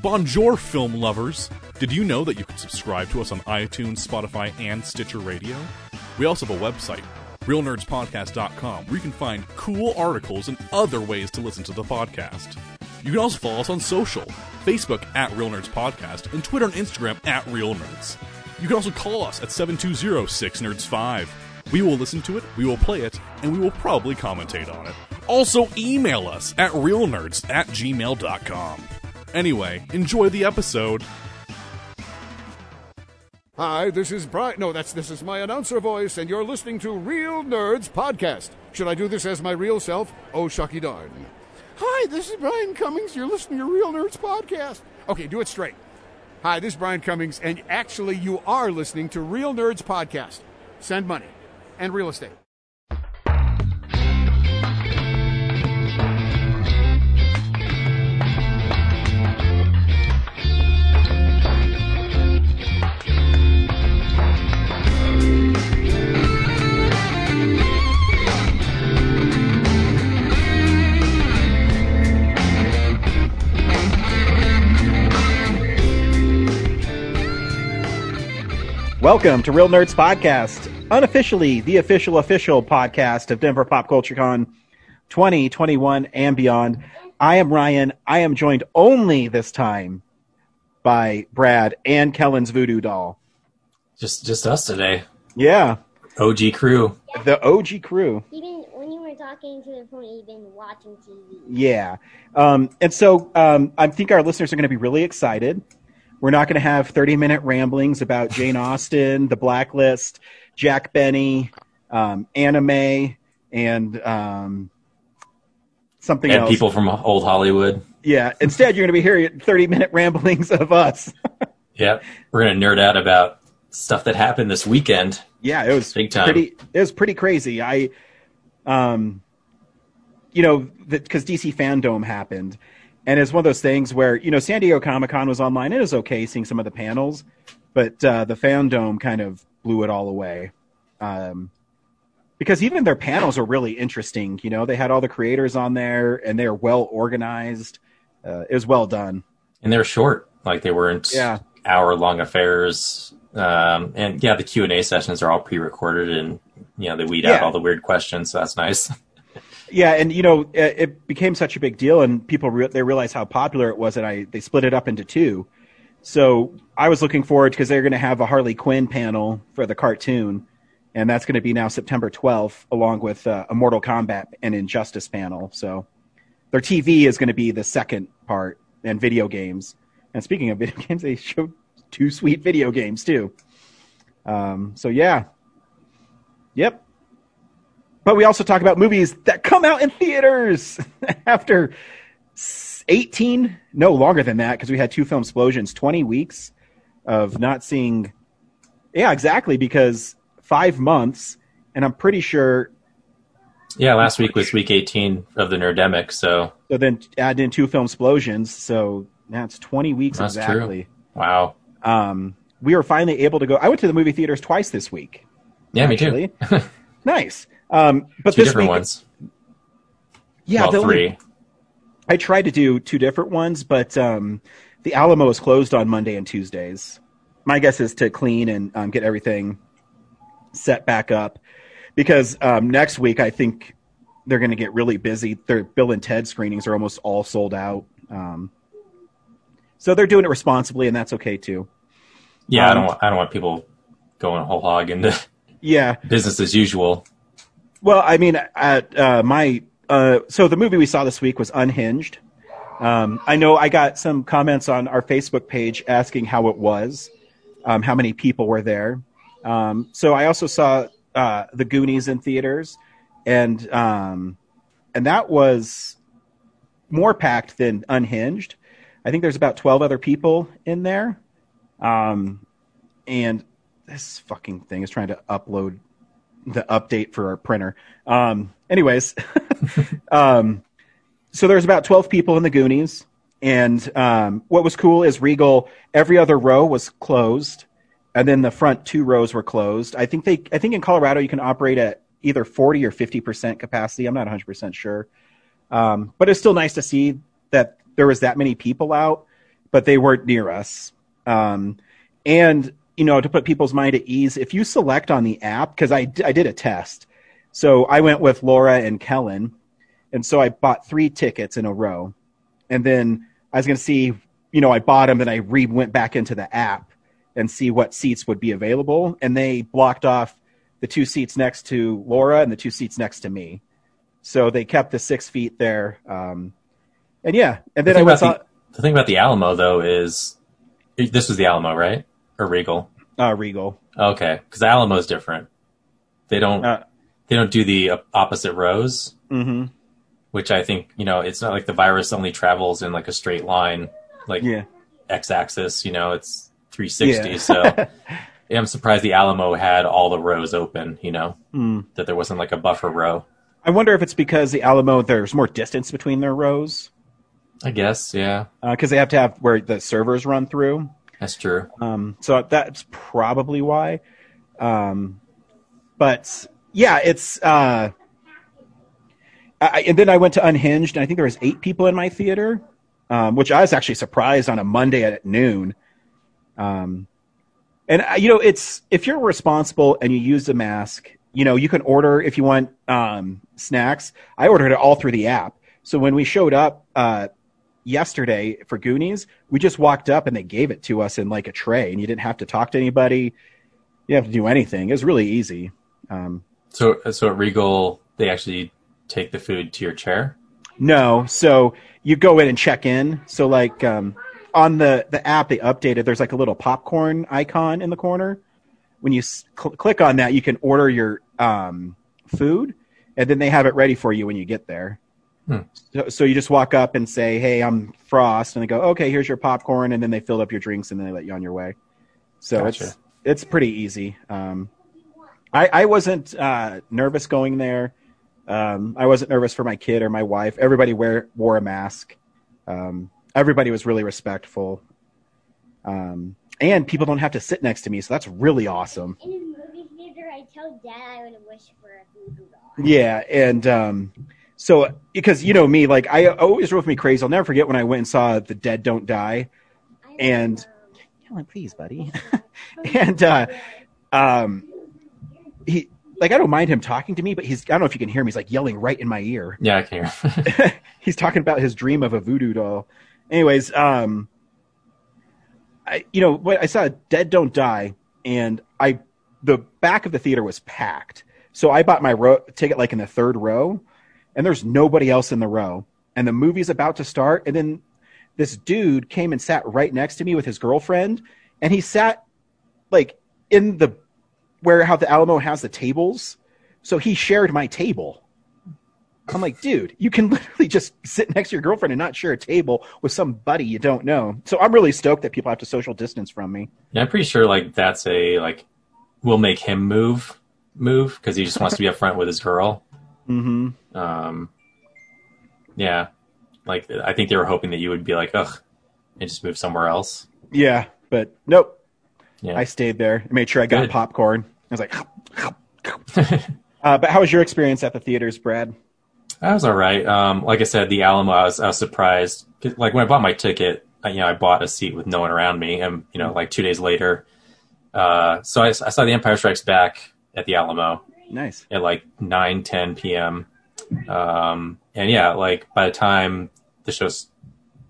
Bonjour, film lovers! Did you know that you can subscribe to us on iTunes, Spotify, and Stitcher Radio? We also have a website, realnerdspodcast.com, where you can find cool articles and other ways to listen to the podcast. You can also follow us on social Facebook at Real Nerds Podcast, and Twitter and Instagram at Real Nerds. You can also call us at 720 6 Nerds 5. We will listen to it, we will play it, and we will probably commentate on it. Also, email us at realnerds at gmail.com. Anyway, enjoy the episode. Hi, this is Brian. No, that's this is my announcer voice, and you're listening to Real Nerds Podcast. Should I do this as my real self? Oh, shucky darn. Hi, this is Brian Cummings. You're listening to Real Nerds Podcast. Okay, do it straight. Hi, this is Brian Cummings, and actually, you are listening to Real Nerds Podcast. Send money and real estate. Welcome to Real Nerds Podcast, unofficially the official official podcast of Denver Pop Culture Con 2021 and beyond. I am Ryan. I am joined only this time by Brad and Kellen's voodoo doll. Just just us today. Yeah, OG crew. the OG crew. Even when you were talking to the point, you've been watching TV. Yeah. Um, and so um, I think our listeners are going to be really excited. We're not going to have 30 minute ramblings about Jane Austen, The Blacklist, Jack Benny, um, anime, and um, something else. And else. people from old Hollywood. Yeah. Instead, you're going to be hearing 30 minute ramblings of us. Yeah. We're gonna nerd out about stuff that happened this weekend. Yeah, it was Big time. pretty. It was pretty crazy. I, um, you know, because DC Fandom happened, and it's one of those things where you know San Diego Comic Con was online. It was okay seeing some of the panels, but uh, the Fandom kind of blew it all away. Um, because even their panels are really interesting. You know, they had all the creators on there, and they're well organized. Uh, it was well done. And they're short. Like they weren't Yeah. hour long affairs. Um, and yeah, the Q and A sessions are all pre recorded and you know, they weed out all the weird questions, so that's nice. Yeah, and you know, it, became such a big deal, and people re- they realized how popular it was, and I they split it up into two. So I was looking forward because they're going to have a Harley Quinn panel for the cartoon, and that's going to be now September 12th, along with uh, a Mortal Kombat and Injustice panel. So their TV is going to be the second part, and video games. And speaking of video games, they showed two sweet video games too. Um, so yeah, yep. But we also talk about movies that come out in theaters after 18, no longer than that, because we had two film explosions, 20 weeks of not seeing. Yeah, exactly, because five months, and I'm pretty sure. yeah, last week was week eighteen of the Nerdemic, so So then add in two film explosions, so that's 20 weeks That's true. exactly. wow. Um, we were finally able to go. I went to the movie theaters twice this week. Yeah, me actually. too. Nice. Um, but Two this different week, ones. yeah, well, the only- three. I tried to do two different ones, but um, the Alamo is closed on Monday and Tuesdays. My guess is to clean and um, get everything set back up because um, next week I think they're going to get really busy. Their Bill and Ted screenings are almost all sold out. Um, so they're doing it responsibly, and that's okay too. Yeah, I um, don't want I don't want people going whole hog into Yeah. business as usual. Well, I mean, at uh, my uh, so the movie we saw this week was Unhinged. Um, I know I got some comments on our Facebook page asking how it was, um, how many people were there. Um, so I also saw uh, the Goonies in theaters, and um, and that was more packed than Unhinged. I think there's about twelve other people in there, um, and this fucking thing is trying to upload the update for our printer. Um, anyways, um, so there's about 12 people in the Goonies. And um, what was cool is Regal, every other row was closed. And then the front two rows were closed. I think they, I think in Colorado you can operate at either 40 or 50% capacity. I'm not 100% sure. Um, but it's still nice to see that there was that many people out but they weren't near us. Um, and you know, to put people's mind at ease, if you select on the app, because I I did a test, so I went with Laura and Kellen, and so I bought three tickets in a row, and then I was going to see, you know, I bought them, and I re went back into the app and see what seats would be available, and they blocked off the two seats next to Laura and the two seats next to me. So they kept the six feet there. Um, and yeah, and then the I went the, the thing about the Alamo though is this was the Alamo, right? Or Regal? uh, Regal. Okay, because Alamo is different. They don't Uh, they don't do the opposite rows, mm-hmm. which I think you know it's not like the virus only travels in like a straight line, like Yeah. x-axis. You know, it's 360. Yeah. so I'm surprised the Alamo had all the rows open. You know, Mm. that there wasn't like a buffer row. I wonder if it's because the Alamo there's more distance between their rows I guess, yeah, because they have to have where the servers run through. That's true. Um, so that's probably why. Um, but yeah, it's. Uh, I, and then I went to Unhinged, and I think there was eight people in my theater, um, which I was actually surprised on a Monday at noon. Um, and uh, you know, it's if you're responsible and you use a mask, you know, you can order if you want um, snacks. I ordered it all through the app. So when we showed up uh, yesterday for Goonies, we just walked up and they gave it to us in like a tray, and you didn't have to talk to anybody. You didn't have to do anything. It was really easy. Um, So, so at Regal, they actually take the food to your chair. No, so you go in and check in. So like um, on the the app, they updated. There's like a little popcorn icon in the corner. When you cl- click on that, you can order your um, food, and then they have it ready for you when you get there. Hmm. So, so you just walk up and say, "Hey, I'm Frost," and they go, "Okay, here's your popcorn," and then they fill up your drinks and then they let you on your way. So Gotcha. it's it's pretty easy. Um, I I wasn't uh, nervous going there. Um, I wasn't nervous for my kid or my wife. Everybody wear, wore a mask. Um, everybody was really respectful. Um, and people don't have to sit next to me, so that's really awesome. In the movie theater, I tell Dad I would wish for a voodoo doll. Yeah, and um, so because you know me, like I always drove me crazy. I'll never forget when I went and saw The Dead Don't Die. And- love, Helen, please, buddy. and uh, um, he like I don't mind him talking to me, but he's I don't know if you can hear him. He's like yelling right in my ear. Yeah, I can hear. he's talking about his dream of a voodoo doll. Anyways, um, I you know what I saw Dead Don't Die, and I the back of the theater was packed, so I bought my row, ticket like in the third row, and there's nobody else in the row, and the movie's about to start, and then this dude came and sat right next to me with his girlfriend, and he sat like in the where how the Alamo has the tables, so he shared my table. I'm like, dude, you can literally just sit next to your girlfriend and not share a table with somebody you don't know. So I'm really stoked that people have to social distance from me. Yeah, I'm pretty sure like that's a like will make him move move because he just wants to be upfront with his girl. hmm Um, yeah, like I think they were hoping that you would be like, ugh, and just move somewhere else. Yeah, but nope. Yeah. I stayed there. I made sure I got Good. popcorn. I was like, uh, but how was your experience at the theaters, Brad? That was all right. Um, like I said, the Alamo, I was, I was surprised. Like when I bought my ticket, I, you know, I bought a seat with no one around me, and you know, like two days later, uh, so I, I saw The Empire Strikes Back at the Alamo Nice. at like 9, 10 p.m. Um, and yeah, like by the time the show's,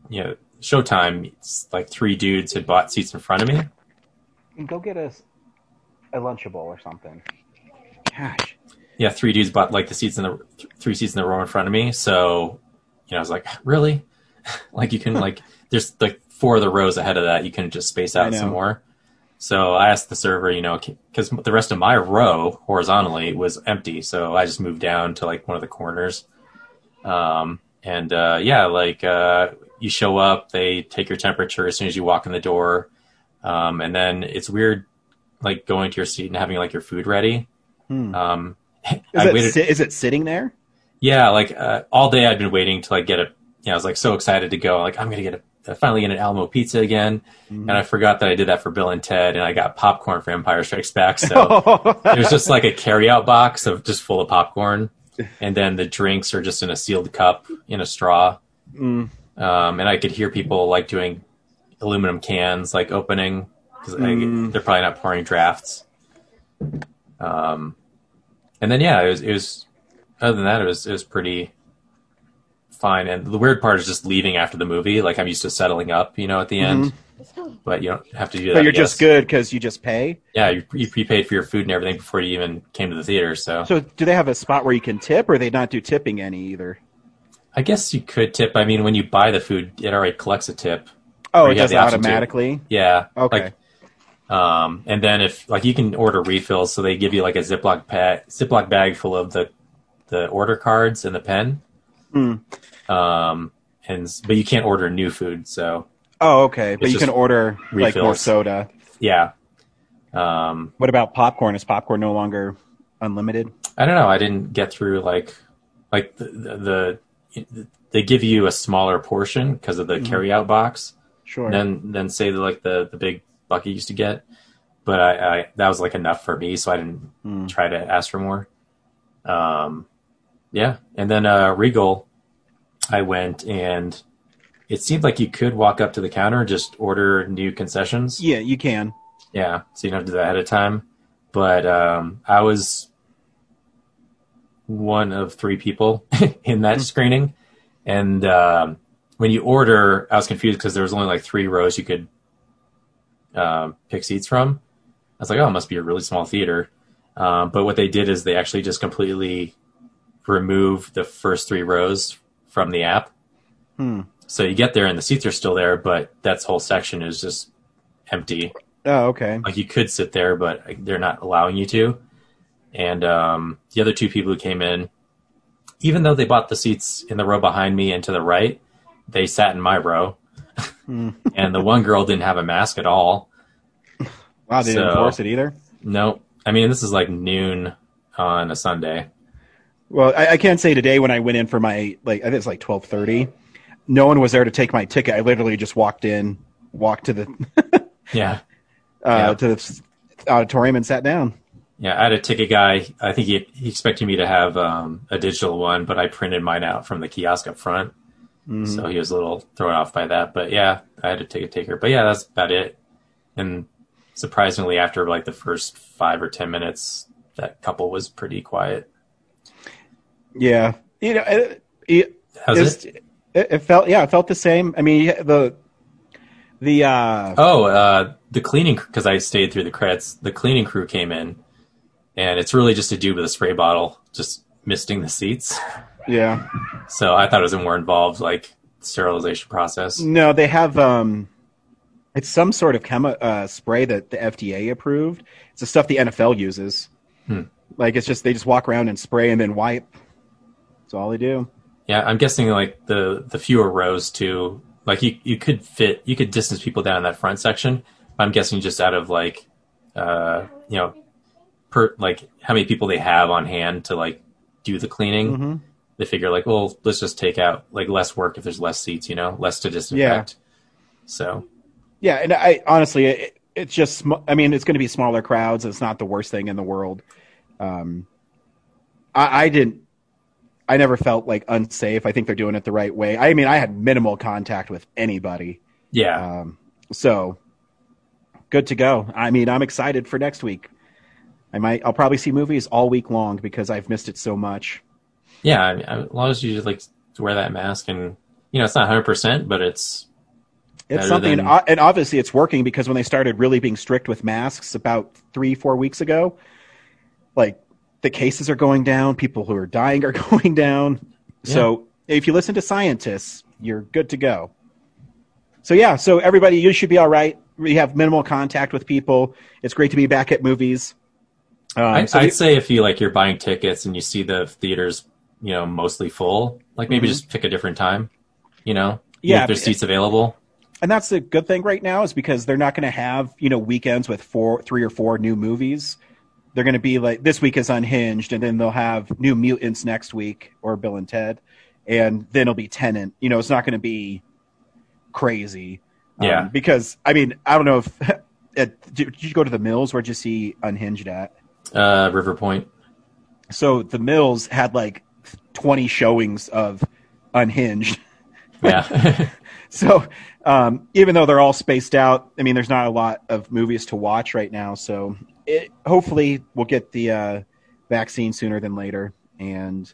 you know, showtime, it's like three dudes had bought seats in front of me. Go get us a Lunchable or something. Gosh. yeah, three dudes bought like the seats in the th- three seats in the row in front of me. So, you know, I was like, really? like you can like there's like four of the rows ahead of that. You can just space out some more. So I asked the server, you know, because the rest of my row horizontally was empty. So I just moved down to like one of the corners. Um, and uh, yeah, like uh, you show up, they take your temperature as soon as you walk in the door, um, and then it's weird, like going to your seat and having like your food ready. Hmm. Um, Is, I it, waited. si- is it sitting there? Yeah, like uh, all day I'd been waiting to like get a. You know, I was like so excited to go. Like I'm gonna get a. I finally get an Alamo pizza again, Mm-hmm. and I forgot that I did that for Bill and Ted, and I got popcorn for Empire Strikes Back. So it was just like a carryout box of just full of popcorn, and then the drinks are just in a sealed cup in a straw. Mm. Um, and I could hear people like doing aluminum cans like opening because Mm. they're probably not pouring drafts. Um, and then yeah, it was it was other than that it was it was pretty fine. And the weird part is just leaving after the movie. Like I'm used to settling up, you know, at the end, but you don't have to do that. Mm-hmm. But you're just good because you just pay. Yeah, you, you prepaid for your food and everything before you even came to the theater. So, So do they have a spot where you can tip, or they not do tipping any either? I guess you could tip. I mean, when you buy the food, it already collects a tip. Oh, it does option to. automatically. Yeah. Okay. Like, um, and then if like you can order refills, so they give you like a Ziploc bag, Ziploc bag full of the the order cards and the pen. Hmm. Um, and but you can't order new food. So oh, okay. But you can just order like more soda. yeah. Um, What about popcorn? Is popcorn no longer unlimited? I don't know. I didn't get through like like the the, the they give you a smaller portion because of the Mhm. carryout box. Sure. than than say the, like the the big bucket used to get. But I, I that was like enough for me, so I didn't Hmm. try to ask for more. Um, yeah, and then uh, Regal, I went and it seemed like you could walk up to the counter and just order new concessions. Yeah, you can. Yeah, so you don't have to do that ahead of time. But um, I was one of three people in that screening, and um, when you order, I was confused because there was only like three rows you could um, pick seats from. I was like, oh, it must be a really small theater. Um, but what they did is they actually just completely removed the first three rows from the app. Hmm. So you get there and the seats are still there, but that whole section is just empty Oh, okay. like you could sit there, but they're not allowing you to. And um, the other two people who came in, even though they bought the seats in the row behind me and to the right, they sat in my row. Hmm. and the one girl didn't have a mask at all. Wow, they didn't So- enforce it either. No, I mean this is like noon on a Sunday. Well, I, I can't say today when I went in for my like I think it's like twelve thirty. No one was there to take my ticket. I literally just walked in, walked to the Yeah, uh, Yeah. to the auditorium and sat down. yeah. I had a ticket guy. I think he, he expected me to have um, a digital one, but I printed mine out from the kiosk up front. Mhm. So he was a little thrown off by that. But yeah, I had to take a taker. But yeah, that's about it. And surprisingly, after like the first five or ten minutes, that couple was pretty quiet. Yeah, you know, it, it, How's it? it, it felt yeah, it felt the same. I mean, the the uh, Oh, uh, the cleaning because I stayed through the credits. The cleaning crew came in, and it's really just a dude with a spray bottle just misting the seats. yeah, So I thought it was a more involved like sterilization process. no, they have um, it's some sort of chemi- uh, spray that the FDA approved. It's the stuff the NFL uses. Hmm. Like it's just they just walk around and spray and then wipe. That's all they do. Yeah, I'm guessing like the the fewer rows too. Like you you could fit you could distance people down in that front section. I'm guessing just out of like uh you know per like how many people they have on hand to like do the cleaning. hmm They figure like, well, let's just take out like less work if there's less seats, you know, less to disinfect. So Yeah, and I honestly, it, it's just. sm- I mean, it's going to be smaller crowds. It's not the worst thing in the world. Um, I, I didn't. I never felt like unsafe. I think they're doing it the right way. I mean, I had minimal contact with anybody, yeah, um, so good to go. I mean, I'm excited for next week. I might. I'll probably see movies all week long because I've missed it so much. yeah. I mean, as long as you just like to wear that mask and you know it's not 100, percent but it's It's something, than- and, and obviously it's working because when they started really being strict with masks about three, four weeks ago, like the cases are going down, people who are dying are going down. So if you listen to scientists, you're good to go. So yeah, so everybody, you should be all right. We have minimal contact with people. It's great to be back at movies. Um, I, so I'd you- say if you like you're buying tickets and you see the theaters, you know, mostly full, like maybe Mhm. just pick a different time. You know, Yeah, if there's seats available. and that's the good thing right now is because they're not going to have you know weekends with four three or four new movies they're going to be like this week is unhinged and then they'll have new mutants next week or bill and ted and then it'll be Tenet you know it's not going to be crazy Um, Yeah. because i mean i don't know if at, did you go to the mills where'd you see unhinged at Uh, River Point. so the mills had like 20 showings of unhinged Yeah, so um, even though they're all spaced out, I mean, there's not a lot of movies to watch right now. So it, hopefully we'll get the uh, vaccine sooner than later. And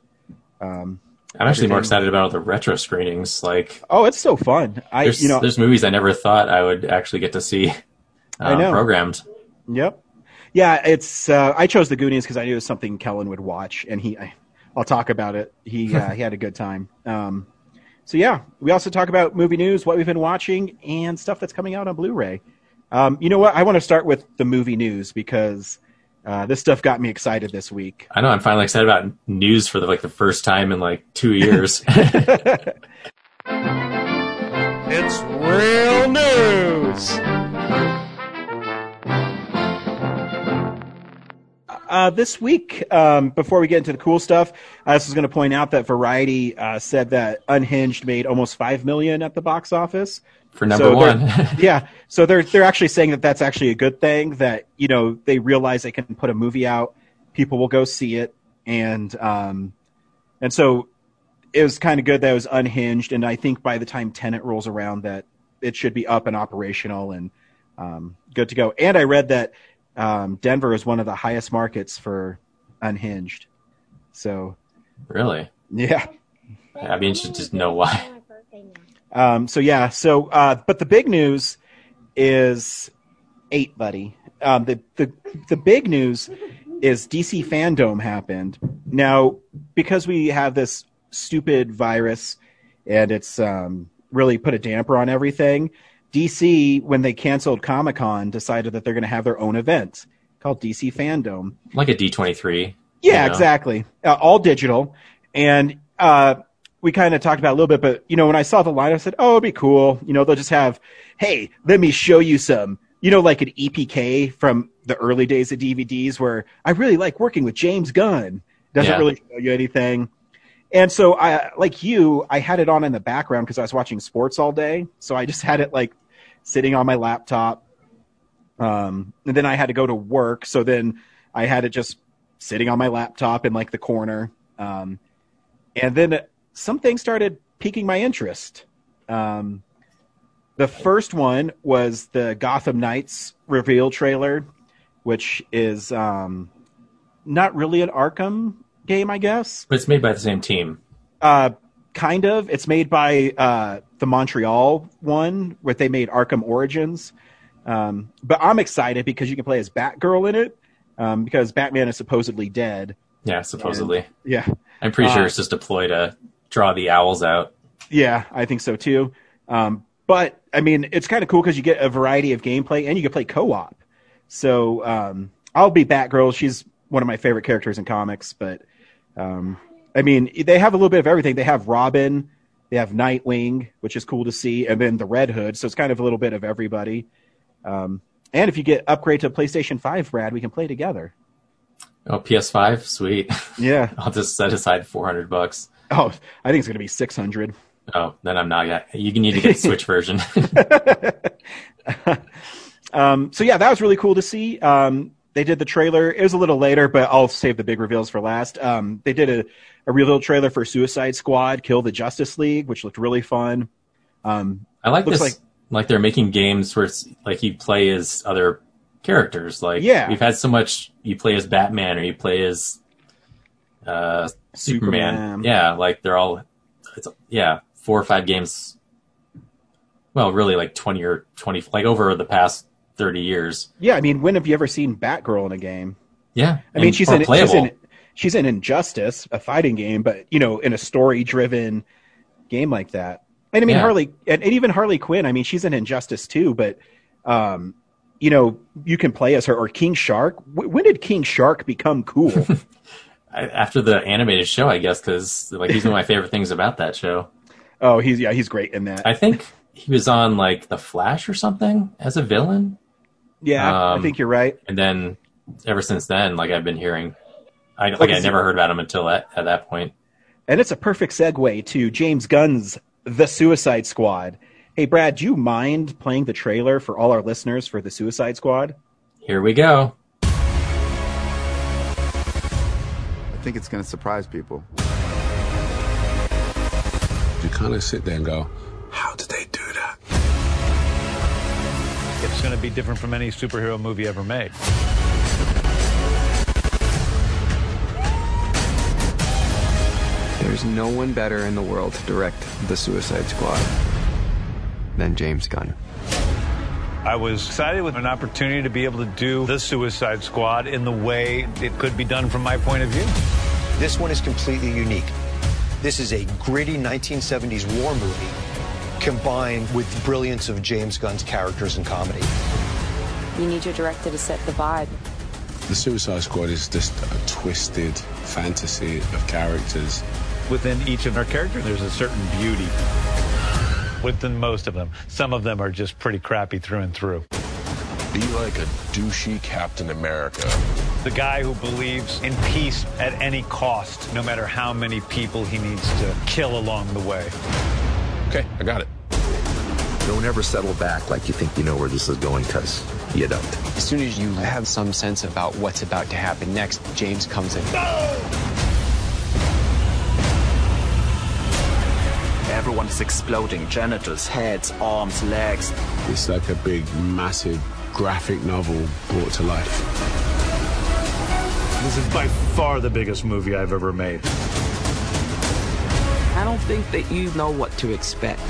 um, I'm actually more excited about the retro screenings. Like, oh, it's so fun. I there's, you know there's movies I never thought I would actually get to see I um, know. programmed. Yep. Yeah, it's. Uh, I chose the Goonies because I knew it was something Kellen would watch, and he. I, I'll talk about it. He uh, he had a good time. Um, so yeah, we also talk about movie news, what we've been watching, and stuff that's coming out on Blu-ray. Um, you know what? I want to start with the movie news because uh, this stuff got me excited this week. I know I'm finally excited about news for the, like the first time in like two years. It's real news. Uh, this week, um, before we get into the cool stuff, I just was going to point out that Variety uh, said that Unhinged made almost five million at the box office. For number So one. yeah, so they're they're actually saying that that's actually a good thing. That you know they realize they can put a movie out, people will go see it, and um, and so it was kind of good that it was unhinged. And I think by the time Tenet rolls around, that it should be up and operational and um, good to go. And I read that um, Denver is one of the highest markets for unhinged. So really? yeah. I mean, should just know why. My birthday now. Um, so yeah, so uh, but the big news is eight, buddy. Um, the the the big news is DC Fandom happened now because we have this stupid virus and it's um, really put a damper on everything. DC, when they canceled Comic Con, decided that they're going to have their own event called DC Fandom. Like a D23. Yeah, you know? exactly. Uh, all digital. And uh, we kind of talked about a little bit, but you know, when I saw the line, I said, "Oh, it'd be cool." You know, they'll just have, "Hey, let me show you some." You know, like an EPK from the early days of DVDs, where I really like working with James Gunn. Doesn't Yeah. really show you anything. And so, I like you, I had it on in the background because I was watching sports all day. So I just had it like sitting on my laptop. Um, and then I had to go to work. So then I had it just sitting on my laptop in like the corner. Um, and then something started piquing my interest. Um, the first one was the Gotham Knights reveal trailer, which is um, not really an Arkham game, I guess. But it's made by the same team. Uh, kind of. It's made by uh, the Montreal one, where they made Arkham Origins. Um, but I'm excited because you can play as Batgirl in it, um, because Batman is supposedly dead. Yeah, supposedly. Yeah, I'm pretty Uh, sure it's just deployed a draw the owls out. yeah, I think so too. Um, but I mean, it's kind of cool because you get a variety of gameplay and you can play co-op. So um, I'll be Batgirl. She's one of my favorite characters in comics. But um, I mean, they have a little bit of everything. They have Robin, they have Nightwing, which is cool to see, and then the Red Hood. So it's kind of a little bit of everybody. Um, and if you get upgrade to PlayStation Five, Brad, we can play together. Oh, PS5, sweet. Yeah. I'll just set aside 400 bucks. Oh, I think it's going to be six hundred. Oh, then I'm not yet. You need to get the Switch version. Um, so yeah, that was really cool to see. Um, they did the trailer. It was a little later, but I'll save the big reveals for last. Um, they did a, a reveal trailer for Suicide Squad: Kill the Justice League, which looked really fun. Um, I like Looks this. like- Like, they're making games where it's like you play as other characters. Like Yeah. we've had so much. You play as Batman or you play as uh, Superman. Superman. Yeah, like they're all. It's, yeah, four or five games. Well, really, like twenty or twenty, like over the past thirty years. yeah, I mean, when have you ever seen Batgirl in a game? Yeah, I mean, she's in, she's in she's in Injustice, a fighting game, but you know, in a story-driven game like that. And I mean, Yeah. Harley, and, and even Harley Quinn. I mean, she's in Injustice too, but um, you know, you can play as her or King Shark. W- when did King Shark become cool? I, after the animated show, I guess, because like he's one of my favorite things about that show. oh, he's yeah, he's great in that. I think he was on like The Flash or something as a villain, yeah, I um, think you're right. and then ever since then, like I've been hearing, I like What I never heard about him until at, at that point. And it's a perfect segue to James Gunn's The Suicide Squad. Hey, Brad, do you mind playing the trailer for all our listeners for The Suicide Squad? Here we go. think it's going to surprise people. You kind of sit there and go, how did they do that? It's going to be different from any superhero movie ever made. There's no one better in the world to direct The Suicide Squad than James Gunn. I was excited with an opportunity to be able to do The Suicide Squad in the way it could be done from my point of view. This one is completely unique. This is a gritty 1970s war movie combined with the brilliance of James Gunn's characters and comedy. You need your director to set the vibe. The Suicide Squad is just a twisted fantasy of characters. Within each of our characters, there's a certain beauty. Within most of them. Some of them are just pretty crappy through and through. Be like a douchey Captain America. The guy who believes in peace at any cost, no matter how many people he needs to kill along the way. Okay, I got it. Don't ever settle back like you think you know where this is going, because you don't. As soon as you have some sense about what's about to happen next, James comes in. Everyone's exploding genitals, heads, arms, legs. It's like a big, massive graphic novel brought to life. This is by far the biggest movie I've ever made. I don't think that you know what to expect.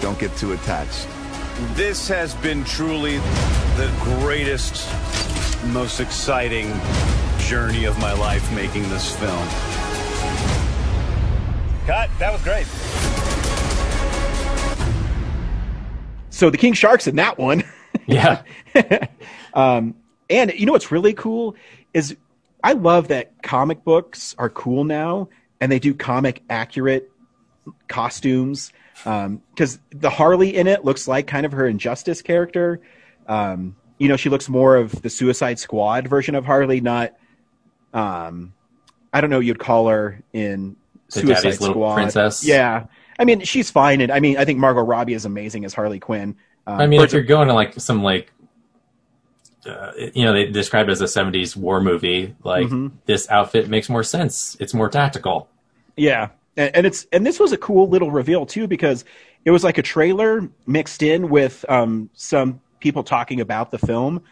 Don't get too attached. This has been truly the greatest, most exciting journey of my life making this film. Cut. That was great. So the King Shark's in that one. Yeah. um, and you know what's really cool is I love that comic books are cool now and they do comic accurate costumes. Because um, the Harley in it looks like kind of her Injustice character. Um, you know, she looks more of the Suicide Squad version of Harley, not. Um, I don't know. You'd call her in The Suicide Daddy's Little Squad. Princess? Yeah, I mean she's fine, and I mean I think Margot Robbie is amazing as Harley Quinn. Um, I mean, if you're going to like some like, uh, you know, they described it as a '70s war movie. Like Mhm. this outfit makes more sense. It's more tactical. Yeah, and, and it's and this was a cool little reveal too because it was like a trailer mixed in with um, some people talking about the film,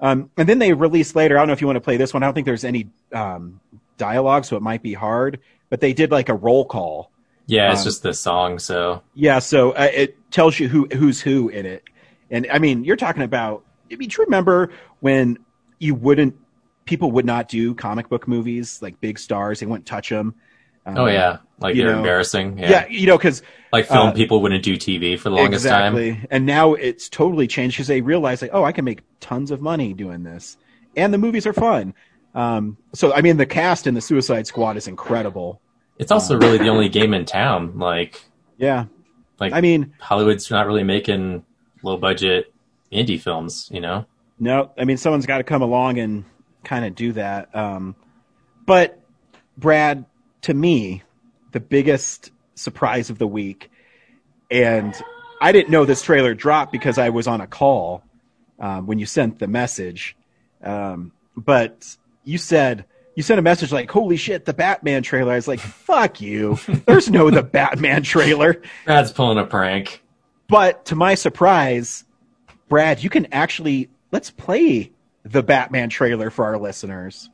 um, and then they released later. I don't know if you want to play this one. I don't think there's any um, dialogue, so it might be hard. But they did like a roll call. Yeah, it's Um, just the song. So Yeah, so uh, it tells you who who's who in it, and I mean you're talking about. I mean, do you remember when you wouldn't people would not do comic book movies like big stars? They wouldn't touch them. oh yeah, like they're know. embarrassing. Yeah, Yeah, you know, because like film uh, people wouldn't do TV for the longest time. exactly. And now it's totally changed because they realize like, oh, I can make tons of money doing this, and the movies are fun. Um, so I mean, the cast in the Suicide Squad is incredible. It's also really the only game in town. Like, Yeah, like I mean, Hollywood's not really making low budget indie films. You know, No, I mean someone's got to come along and kind of do that. Um, but Brad, to me, the biggest surprise of the week, and I didn't know this trailer dropped because I was on a call um, when you sent the message. Um, but you said you sent a message like, "Holy shit, the Batman trailer!" I was like, "Fuck you!" There's no the Batman trailer. Brad's pulling a prank. But to my surprise, Brad, you can actually let's play the Batman trailer for our listeners.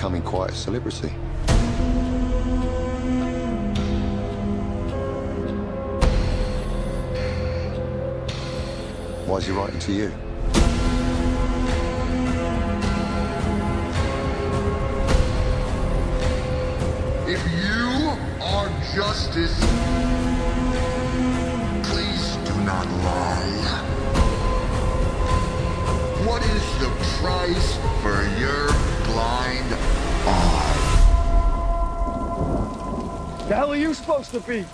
Becoming quite a celebrity. Why is he writing to you? If you are justice, you supposed to be?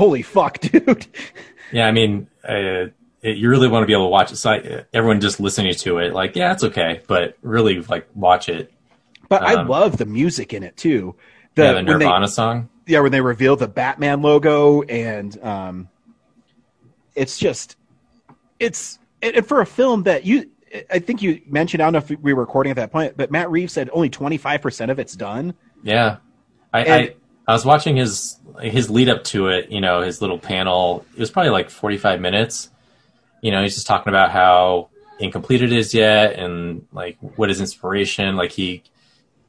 Holy fuck, dude. Yeah, I mean, uh, it, you really want to be able to watch it. So I, everyone just listening to it, like, yeah, it's okay, but really, like, watch it. But I Um, love the music in it too. yeah, the when they- Nirvana song. yeah, when they reveal the Batman logo, and um, it's just, it's and and for a film that you, I think you mentioned. I don't know if we were recording at that point, but Matt Reeves said only twenty five percent of it's done. Yeah, I, And- I I was watching his his lead up to it. You know, his little panel. It was probably like forty five minutes. You know, he's just talking about how incomplete it is yet, and like what is inspiration. Like he,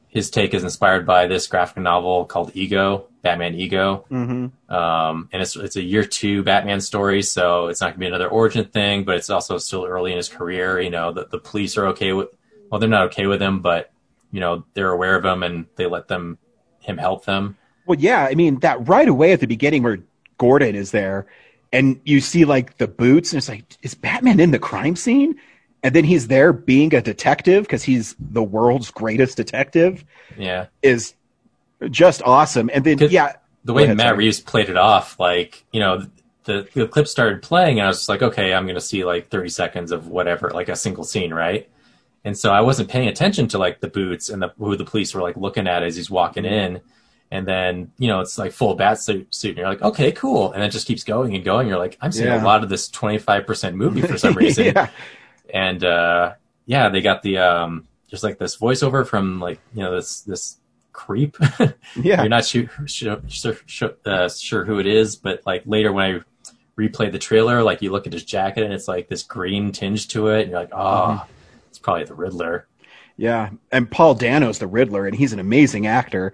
his take is inspired by this graphic novel called Ego, Batman Ego. Mm-hmm. Um, and it's it's a year two Batman story, so it's not gonna be another origin thing, but it's also still early in his career. You know, the, the police are okay with well, they're not okay with him, but you know, they're aware of him and they let them him help them. Well, yeah, I mean that right away at the beginning where Gordon is there, and you see like the boots, and it's like, is Batman in the crime scene? And then he's there being a detective because he's the world's greatest detective. Yeah. Is just awesome. And then yeah, The way ahead, Matt sorry. Reeves played it off, like, you know, the the clip started playing and I was just like, okay, I'm gonna see like thirty seconds of whatever, like a single scene, right? And so I wasn't paying attention to like the boots and the who the police were like looking at as he's walking in. And then, you know, it's like full bat suit, suit and you're like, okay, cool. And it just keeps going and going. You're like, I'm seeing Yeah. a lot of this 25% movie for some reason. Yeah. And, uh, yeah, they got the, um, there's like this voiceover from like, you know, this, this creep. Yeah. You're not sure, sure, sure, uh, sure who it is, but like later when I replay the trailer, like you look at his jacket and it's like this green tinge to it. And you're like, oh, it's probably the Riddler. Yeah, and Paul Dano's the Riddler, and he's an amazing actor.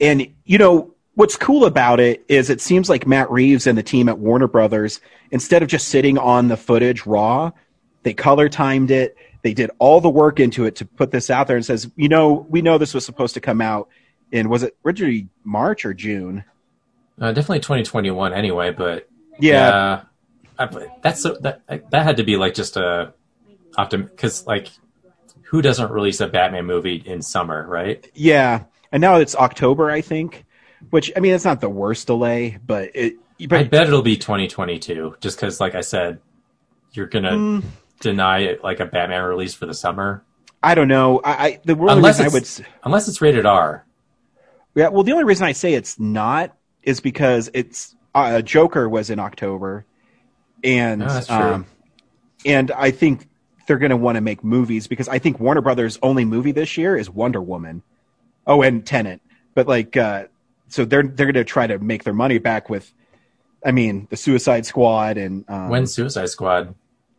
And you know what's cool about it is it seems like Matt Reeves and the team at Warner Brothers, instead of just sitting on the footage raw, they color timed it. They did all the work into it to put this out there and says, you know, we know this was supposed to come out in was it originally March or June? Uh, definitely 2021 anyway, but Yeah. I, that's so, that that had to be like just a optim because like who doesn't release a Batman movie in summer, right? Yeah, and now it's October, I think. Which I mean, it's not the worst delay, but it. But I bet it'll be 2022, just because, like I said, you're gonna Mm. deny it like a Batman release for the summer, I don't know. I, I the only unless reason I it's would. unless it's rated R. Yeah, well, the only reason I say it's not is because it's uh, Joker was in October, and true. um, and I think they're going to want to make movies because I think Warner Brothers' only movie this year is Wonder Woman. Oh, and Tenet, but like, uh, so they're they're going to try to make their money back with, I mean, the Suicide Squad and um, When's Suicide Squad?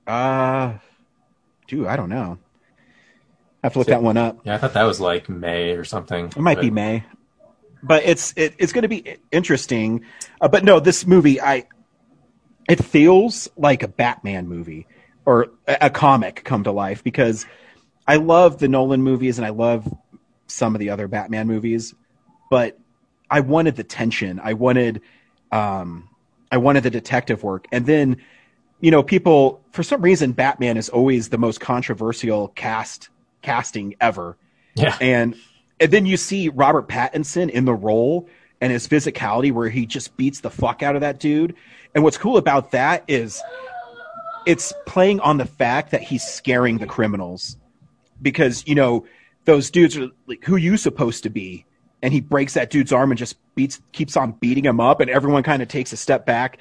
Uh, dude, I don't know. I have to look that one up. Yeah, I thought that was like May or something. It might be May, but it's it, it's going to be interesting. Uh, but no, this movie, I it feels like a Batman movie or a, a comic come to life because I love the Nolan movies and I love some of the other Batman movies, but I wanted the tension. I wanted um, I wanted the detective work, and then you know people for some reason Batman is always the most controversial cast casting ever. Yeah. And and then you see Robert Pattinson in the role and his physicality where he just beats the fuck out of that dude. And what's cool about that is it's playing on the fact that he's scaring the criminals because you know those dudes are like who you supposed to be. And he breaks that dude's arm and just beats keeps on beating him up and everyone kind of takes a step back.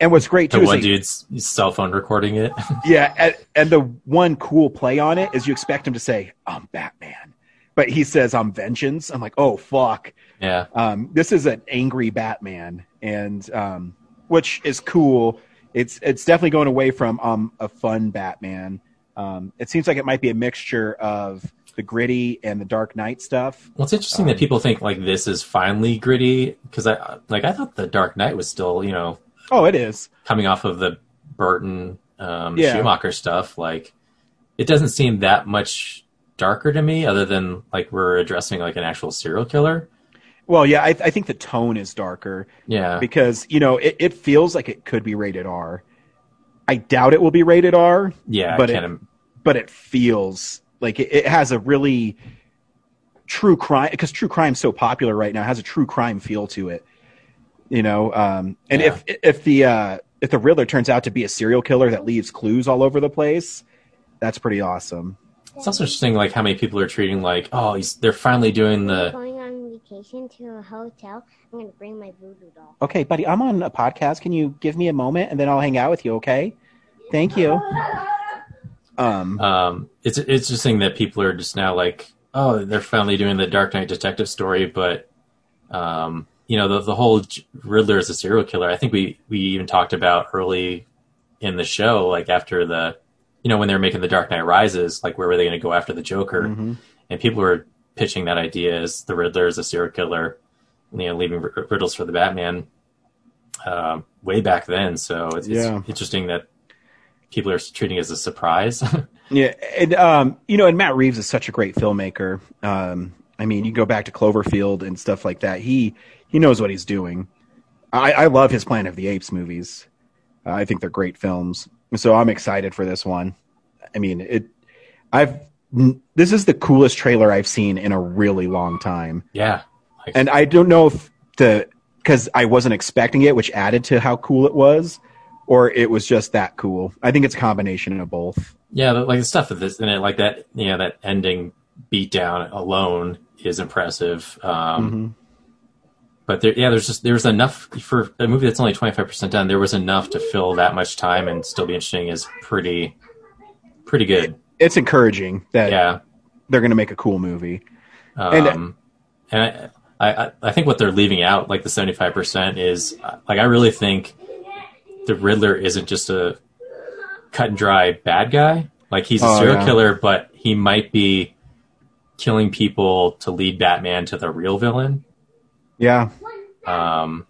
And what's great too The is one dude's cell phone recording it. yeah and, and the one cool play on it is you expect him to say i'm batman. But he says i'm vengeance. I'm like oh fuck. Yeah. um, this is an angry batman. And um, which is cool. It's it's definitely going away from um, a fun batman. Um, it seems like it might be a mixture of the gritty and the dark knight stuff Well, it's interesting Um, that people think like this is finally gritty because I like I thought the Dark Knight was still you know oh it is coming off of the Burton um, Yeah. Schumacher stuff. Like it doesn't seem that much darker to me, other than like we're addressing like an actual serial killer. well yeah I, I think the tone is darker Yeah, because you know it, it feels like it could be rated r i doubt it will be rated r yeah. but I it, but it feels like it, it has a really true crime because true crime's so popular right now it has a true crime feel to it you know um and if if the uh if the riddler turns out to be a serial killer that leaves clues all over the place that's pretty awesome. It's also interesting like how many people are treating like oh he's they're finally doing the Going on vacation to a hotel. I'm gonna bring my voodoo doll. okay buddy i'm on a podcast. Can you give me a moment and then i'll hang out with you okay? Thank you um um it's it's interesting that people are just now like oh they're finally doing the Dark Knight detective story, but um you know the the whole Riddler is a serial killer. I think we we even talked about early in the show, like after the you know when they were making the Dark Knight Rises, like where were they going to go after the Joker? Mhm. And people were pitching that idea as the Riddler is a serial killer, you know, leaving r- riddles for the Batman. Um, way back then, so it's, Yeah. it's interesting that people are treating it as a surprise. Yeah, and um, you know, and Matt Reeves is such a great filmmaker. Um, I mean, you go back to Cloverfield and stuff like that. He he knows what he's doing. I, I love his Planet of the Apes movies. Uh, I think they're great films. So I'm excited for this one. I mean, it. I've this is the coolest trailer I've seen in a really long time. yeah, And I don't know if the because I wasn't expecting it, which added to how cool it was, or it was just that cool. I think it's a combination of both. Yeah, like the stuff of this in it, like that, you know, that ending beatdown alone is impressive. Um, Mhm. But there, yeah, there's just there's enough for a movie that's only 25 percent done. There was enough to fill that much time and still be interesting. Is pretty, pretty good. It's encouraging that Yeah, they're going to make a cool movie. um, and I, I, I think what they're leaving out, like the 75 percent, is like I really think the Riddler isn't just a cut and dry bad guy. Like he's a Oh, serial yeah. killer, but he might be killing people to lead Batman to the real villain. Yeah, Um,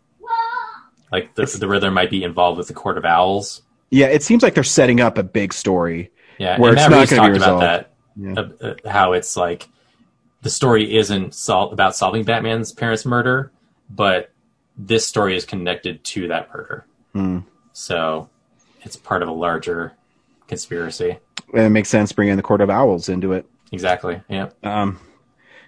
like the, the Riddler might be involved with the Court of Owls. yeah. It seems like they're setting up a big story. Yeah, where and it's Matt not going to be resolved. about that. uh, uh, how it's like the story isn't sol- about solving Batman's parents' murder, but this story is connected to that murder. Hmm. So it's part of a larger conspiracy. And it makes sense bringing the Court of Owls into it. Exactly. Yeah. Um,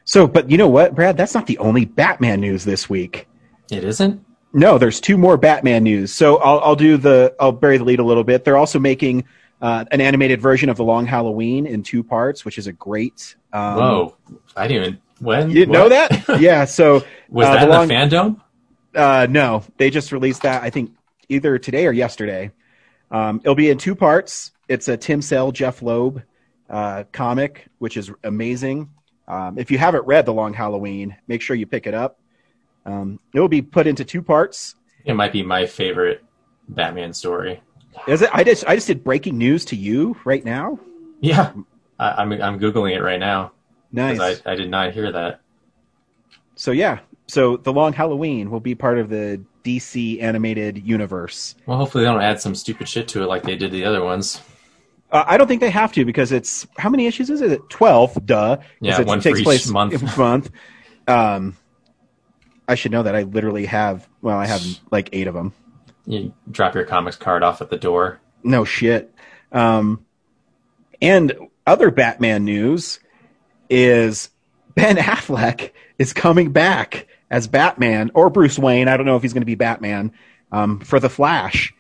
so, but you know what, Brad? That's not the only Batman news this week. It isn't. No, there's two more Batman news. So I'll, I'll do the I'll bury the lead a little bit. They're also making uh, an animated version of the Long Halloween in two parts, which is a great. Um, Whoa! I didn't even. When You didn't know that? yeah. So Was uh, that in Long- the fandom? Uh, no, they just released that. I think either today or yesterday. Um, it'll be in two parts. It's a Tim Sale, Jeph Loeb uh, comic, which is amazing. Um, if you haven't read The Long Halloween, make sure you pick it up. Um, it will be put into two parts. It might be my favorite Batman story. Is it? I just I just did breaking news to you right now. Yeah, I, I'm I'm googling it right now. Nice. I, I did not hear that. So yeah, so The Long Halloween will be part of the DC animated universe. Well, hopefully they don't add some stupid shit to it like they did the other ones. Uh, I don't think they have to because it's how many issues is it? Twelve, duh. Yeah, it one for takes place month. month. Um, I should know that. I literally have. Well, I have like eight of them. You drop your comics card off at the door. No shit. Um, and other Batman news is Ben Affleck is coming back as Batman or Bruce Wayne. I don't know if he's going to be Batman um, for the Flash.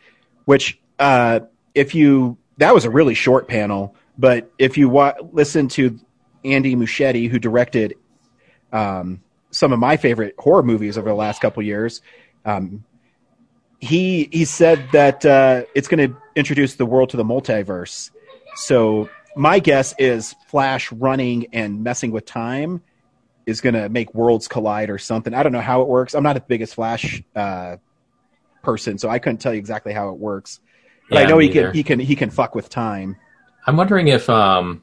Which, uh, if you that was a really short panel. But if you wa- listen to Andy Muschietti, who directed um, some of my favorite horror movies over the last couple years, um, he he said that uh, it's going to introduce the world to the multiverse. So my guess is Flash running and messing with time is going to make worlds collide or something. I don't know how it works. I'm not the biggest Flash uh, person, so I couldn't tell you exactly how it works. But Yeah, I know he can he can he can fuck with time. I'm wondering if, um,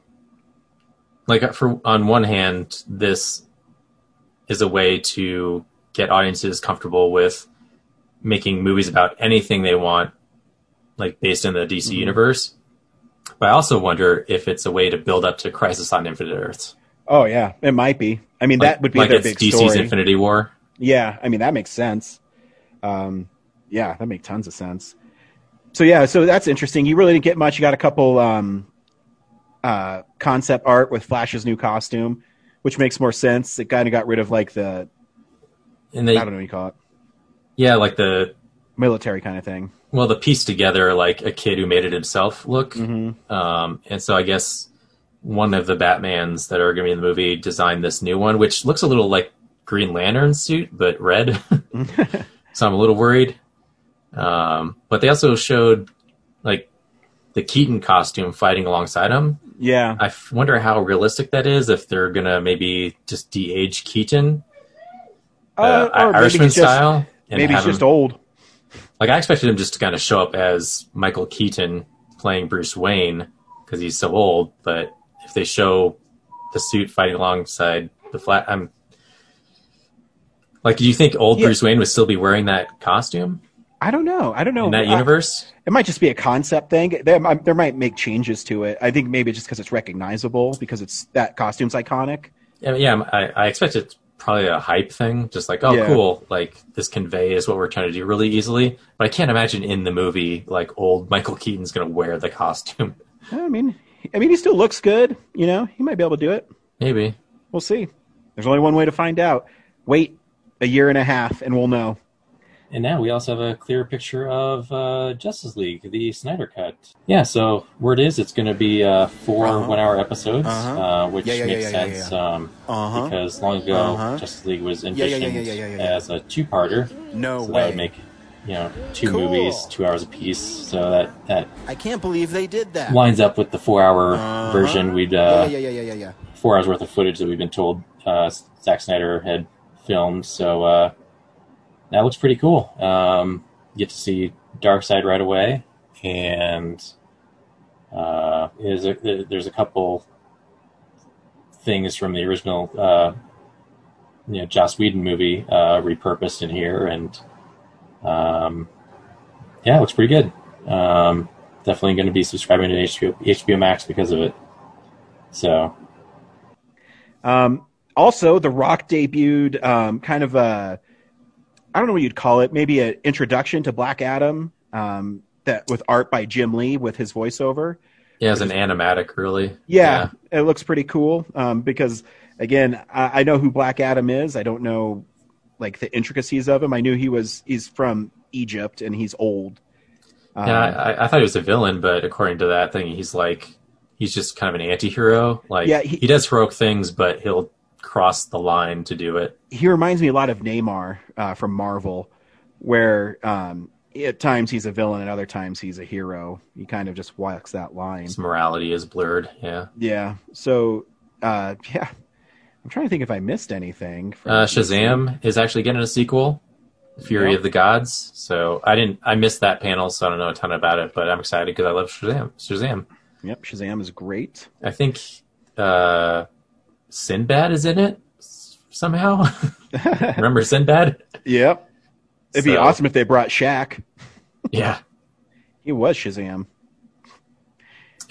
like, for on one hand, this is a way to get audiences comfortable with making movies about anything they want, like based in the DC Mhm. universe. But I also wonder if it's a way to build up to Crisis on Infinite Earths. Oh yeah, it might be. I mean, Like- that would be like their it's big DC's story. Infinity War. Yeah, I mean that makes sense. Um, yeah, that makes tons of sense. So yeah, so that's interesting. You really didn't get much. You got a couple um, uh, concept art with Flash's new costume, which makes more sense. It kind of got rid of like the And they, I don't know what you call it, yeah, like the military kind of thing. well, the piece together like a kid who made it himself look. Mm-hmm. Um, and so I guess one of the Batmans that are going to be in the movie designed this new one, which looks a little like Green Lantern suit, but red. so I'm a little worried. Um, but they also showed like the Keaton costume fighting alongside him. Yeah, I f- wonder how realistic that is. If they're gonna maybe just de-age Keaton, uh, or maybe Irishman just- style, and maybe he's him- just old. like I expected him just to kind of show up as Michael Keaton playing Bruce Wayne because he's so old. But if they show the suit fighting alongside the flat, I'm like, do you think old Yeah. Bruce Wayne would still be wearing that costume I don't know. I don't know in that I- uh, universe? It might just be a concept thing. There, might- um, there might make changes to it. I think maybe just because it's recognizable, because it's that costume's iconic. Yeah, yeah. Um, I, I expect it's probably a hype thing, just like, oh, Yeah. cool, like this conveys what we're trying to do really easily. But I can't imagine in the movie like old Michael Keaton's going to wear the costume. I mean, I mean, he still looks good. You know, he might be able to do it. Maybe. We'll see. There's only one way to find out. Wait a year and a half, and we'll know. And now we also have a clear picture of uh, Justice League, the Snyder Cut. Yeah, so word is it's going to be uh, 4 Uh-huh. one-hour episodes, Uh-huh. uh, which Yeah, yeah, makes yeah, sense. Um, Uh-huh. because long ago Uh-huh. Justice League was envisioned as a two-parter. No so way. that would make you know two Cool. movies, two hours apiece. So that that I can't believe they did that. lines up with the four-hour Uh-huh. version. We'd uh, yeah, yeah, yeah, yeah, yeah, four hours worth of footage that we've been told uh, Zack Snyder had filmed. So uh, that looks pretty cool. Um, get to see Darkseid right away, and uh, is a, there's a couple things from the original, uh, you know, Joss Whedon movie uh, repurposed in here, and um, yeah, it looks pretty good. Um, definitely going to be subscribing to HBO, HBO Max because of it. So Um, also, The Rock debuted um, kind of a, I don't know what you'd call it, maybe an introduction to Black Adam um, that with art by Jim Lee with his voiceover. Yeah, as an animatic, really. Yeah, it looks pretty cool um, because again, I, I know who Black Adam is. I don't know like the intricacies of him. I knew he was he's from Egypt and he's old. Yeah, I, I thought he was a villain, but according to that thing, he's like he's just kind of an anti-hero. Like Yeah, he, he- does heroic things, but he'll cross the line to do it. he reminds me a lot of Namor uh, from Marvel, where um, at times he's a villain, and other times he's a hero. He kind of just walks that line. His morality is blurred. Yeah. Yeah. So, uh, yeah, I'm trying to think if I missed anything. from Uh. Shazam is actually getting a sequel, Fury of the Gods. So I didn't, I missed that panel, so I don't know a ton about it, but I'm excited because I love Shazam. Shazam. Yep, Shazam is great. I think uh, Sinbad is in it somehow. Remember Sinbad? Yep. It'd be awesome if they brought Shaq. Yeah. He was Shazam.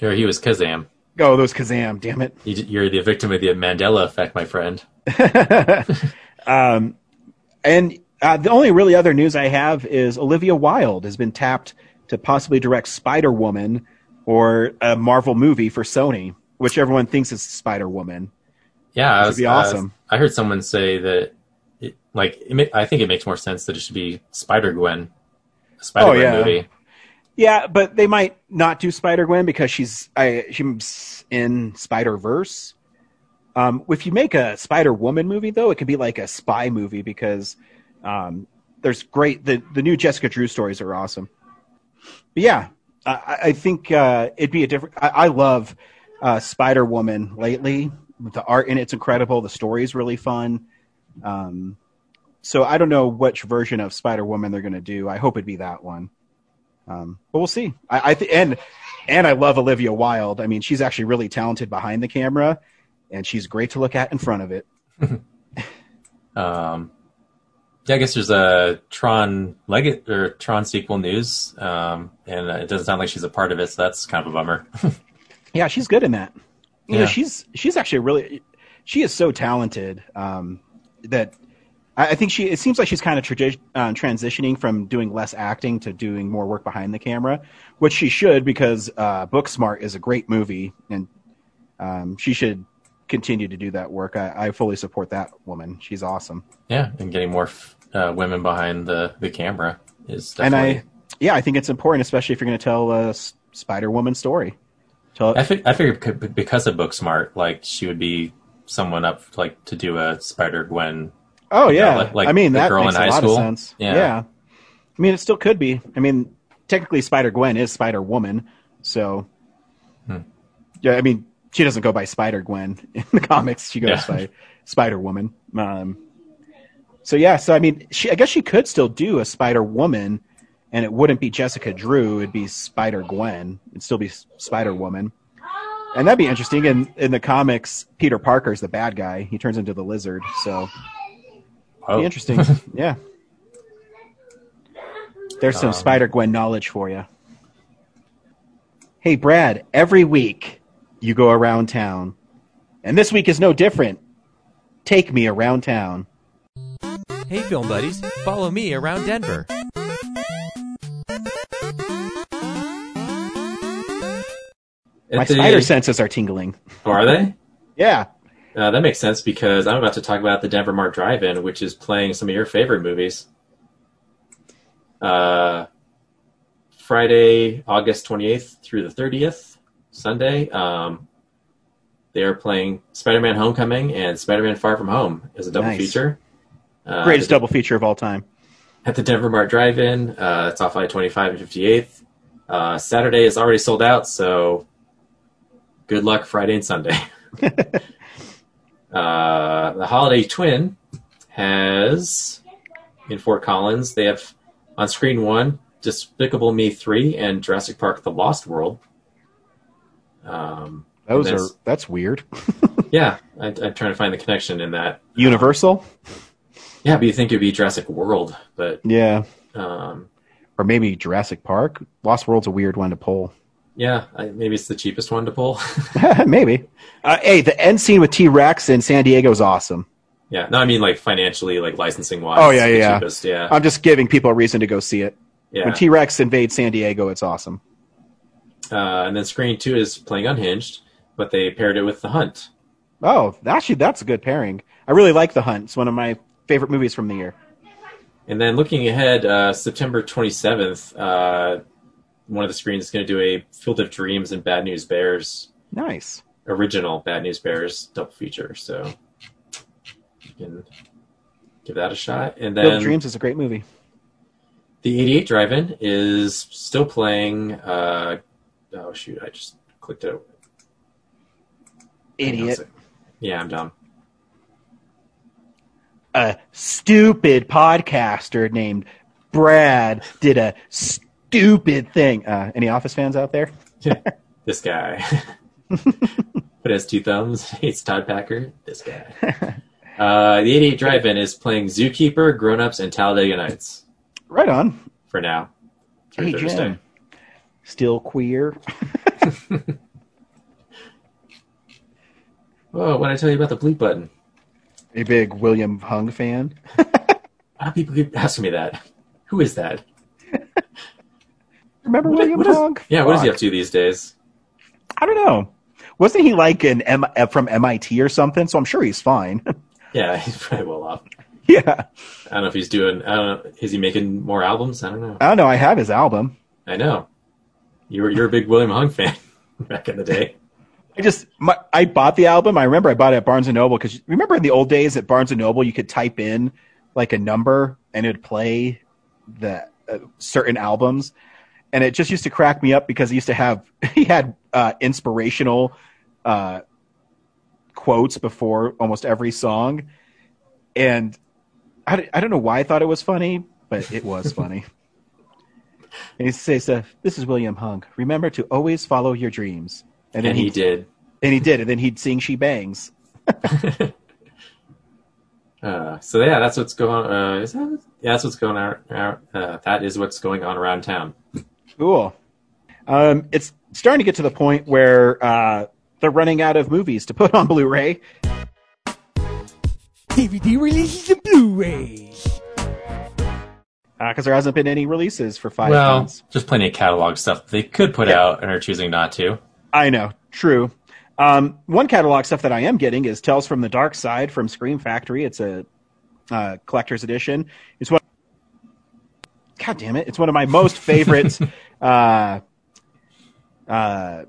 Or he was Kazam. Oh, those Kazam, damn it. You- You're the victim of the Mandela effect, my friend. Um, and uh, the only really other news I have is Olivia Wilde has been tapped to possibly direct Spider Woman or a Marvel movie for Sony, which everyone thinks is Spider Woman. Yeah, would was, be uh, awesome. I heard someone say that, it, like, it I think it makes more sense that it should be Spider Gwen, a Spider Gwen Oh, yeah. movie. Yeah, but they might not do Spider Gwen because she's I, she's in Spider Verse. Um, if you make a Spider Woman movie, though, it could be like a spy movie because um, there's great the the new Jessica Drew stories are awesome. But yeah, I, I think uh, it'd be a different. I, I love uh, Spider Woman lately. The art in it's incredible. The story is really fun. Um, so I don't know which version of Spider Woman they're going to do. I hope it'd be that one. Um, but we'll see. I, I th- and and I love Olivia Wilde. I mean, she's actually really talented behind the camera, and she's great to look at in front of it. Um, yeah, I guess there's a Tron Legacy or Tron sequel news, um, and it doesn't sound like she's a part of it, so that's kind of a bummer. Yeah, she's good in that. You know, Yeah. she's she's actually really she is so talented um, that I, I think she. It seems like she's kind of uh, transitioning from doing less acting to doing more work behind the camera, which she should because uh, Booksmart is a great movie, and um, she should continue to do that work. I, I fully support that woman. She's awesome. yeah, and getting more f- uh, women behind the, the camera is and definitely. I, yeah, I think it's important, especially if you're going to tell a Spider Woman story. Tell, I, fig- I figured because of Booksmart, like she would be someone up like to do a Spider Gwen. Oh you know, yeah, like, like I mean that girl makes in a high lot school. of sense. Yeah. I mean it still could be. I mean technically Spider Gwen is Spider Woman, so Hmm. yeah. I mean she doesn't go by Spider Gwen in the comics. She goes Yeah. by Spider Woman. Um, so yeah, so I mean she I guess she could still do a Spider Woman, and it wouldn't be Jessica Drew. It'd be Spider Gwen. It'd still be Spider Woman. And that'd be interesting. In in the comics, Peter Parker's the bad guy. He turns into the lizard. So Oh. be interesting. yeah. There's some Um, Spider Gwen knowledge for you. Hey, Brad, every week you go around town. And this week is no different. Take me around town. Hey, film buddies, follow me around Denver. My At the- spider senses are tingling. Are they? Yeah. Uh, that makes sense because I'm about to talk about the Denver Mart Drive-In, which is playing some of your favorite movies. Uh, Friday, August 28th through the 30th, Sunday. Um, they are playing Spider-Man: Homecoming and Spider-Man: Far From Home as a double Nice. feature. Uh, Greatest double feature of all time. at the Denver Mart Drive-In. Uh, it's off I-25 and 58th. Uh, Saturday is already sold out, so good luck Friday and Sunday. uh, the Holiday Twin has in Fort Collins. They have on screen one Despicable Me three and Jurassic Park: The Lost World. Um, Those are that's- weird. yeah. I, I'm trying to find the connection in that. Universal? Yeah, but you think it'd be Jurassic World, but Yeah. um, Or maybe Jurassic Park. Lost World's a weird one to pull. Yeah, I, maybe it's the cheapest one to pull. maybe. Uh, hey, the end scene with T Rex in San Diego is awesome. Yeah, no, I mean like financially, like licensing wise. Oh yeah, yeah. cheapest, yeah. I'm just giving people a reason to go see it. Yeah. When T Rex invades San Diego, it's awesome. uh, and then Screen Two is playing Unhinged, but they paired it with The Hunt. Oh, actually, that's a good pairing. I really like The Hunt. It's one of my favorite movies from the year. And then looking ahead, uh, September 27th, uh, one of the screens is going to do a Field of Dreams and Bad News Bears Nice. original Bad News Bears double feature. So you can give that a shot. And then Field of Dreams is a great movie. the 88 Drive-In is still playing. Uh, oh shoot, I just clicked it. Hang on a Idiot. sec. Yeah, I'm dumb. A stupid podcaster named Brad did a stupid thing. Uh, any Office fans out there? This guy. but has two thumbs. Hates Todd Packer. This guy. Uh, the 88 Drive-In is playing Zookeeper, Grown Ups, and Talladega Nights Right on. for now. Through Hey, Thursday. Jim. Still queer. Oh, what did I tell you about the bleep button? A big William Hung fan. Ah, people keep asking me that. Who is that? Remember What- William what is- Hung? yeah, what is he up to these days? I don't know. Wasn't he like an M- uh, from MIT or something? So I'm sure he's fine. Yeah, he's probably well off. yeah. I don't know if he's doing. I don't know. Is he making more albums? I don't know. I don't know. I have his album. I know. You were you're a big William Hung fan back in the day. I just my, I bought the album. I remember I bought it at Barnes and Noble because remember in the old days at Barnes and Noble you could type in like a number and it'd play the uh, certain albums, and it just used to crack me up because he used to have he had uh, inspirational uh, quotes before almost every song, and I, I don't know why I thought it was funny, but it was funny. And he says, uh, "This is William Hung. Remember to always follow your dreams." And, he he'd- did. And he did, and then he'd sing "She Bangs." Uh, so yeah, that's what's going. Uh, is that, yeah, that's what's going on. Uh, that is what's going on around town. Cool. Um, it's starting to get to the point where uh, they're running out of movies to put on Blu-ray. DVD releases and Blu-rays. because there hasn't been any releases for five well, months. just plenty of catalog stuff they could put out and are choosing not to. I know, true. Um, one catalog stuff that I am getting is Tales from the Dark Side from Scream Factory. It's a uh, collector's edition. It's one. God damn it! It's one of my most favorite uh, uh,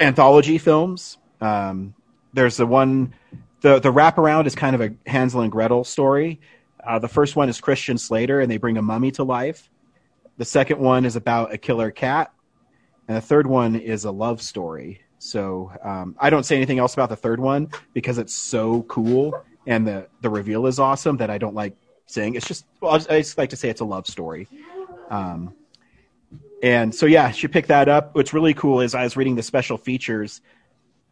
anthology films. Um, there's the one. The the wraparound is kind of a Hansel and Gretel story. Uh, the first one is Christian Slater, and they bring a mummy to life. The second one is about a killer cat, and the third one is a love story. So um, I don't say anything else about the third one because it's so cool and the the reveal is awesome that I don't like saying. It's just well, I just- like to say it's a love story. Um, and so yeah, she picked that up. What's really cool is I was reading the special features,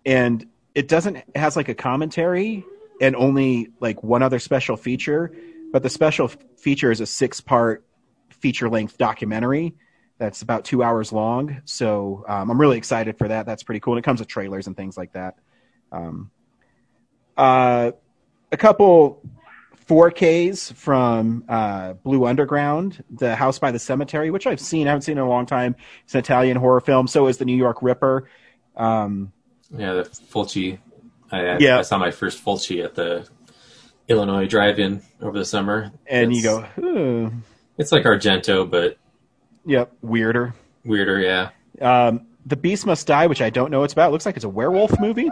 and it doesn't it has like a commentary and only like one other special feature, but the special feature is a six part feature length documentary that's about two hours long. So um, I'm really excited for that. That's pretty cool. And it comes with trailers and things like that. Um, uh, a couple 4Ks from uh, Blue Underground, The House by the Cemetery, which I've seen. I haven't seen in a long time. It's an Italian horror film. So is The New York Ripper. Um, Yeah, the Fulci. I, I- Yeah. I saw my first Fulci at the Illinois Drive-In over the summer, and you go. It's like Argento, but yep, weirder. weirder. Yeah. Um, the Beast Must Die, which I don't know what it's about. It looks like it's a werewolf movie.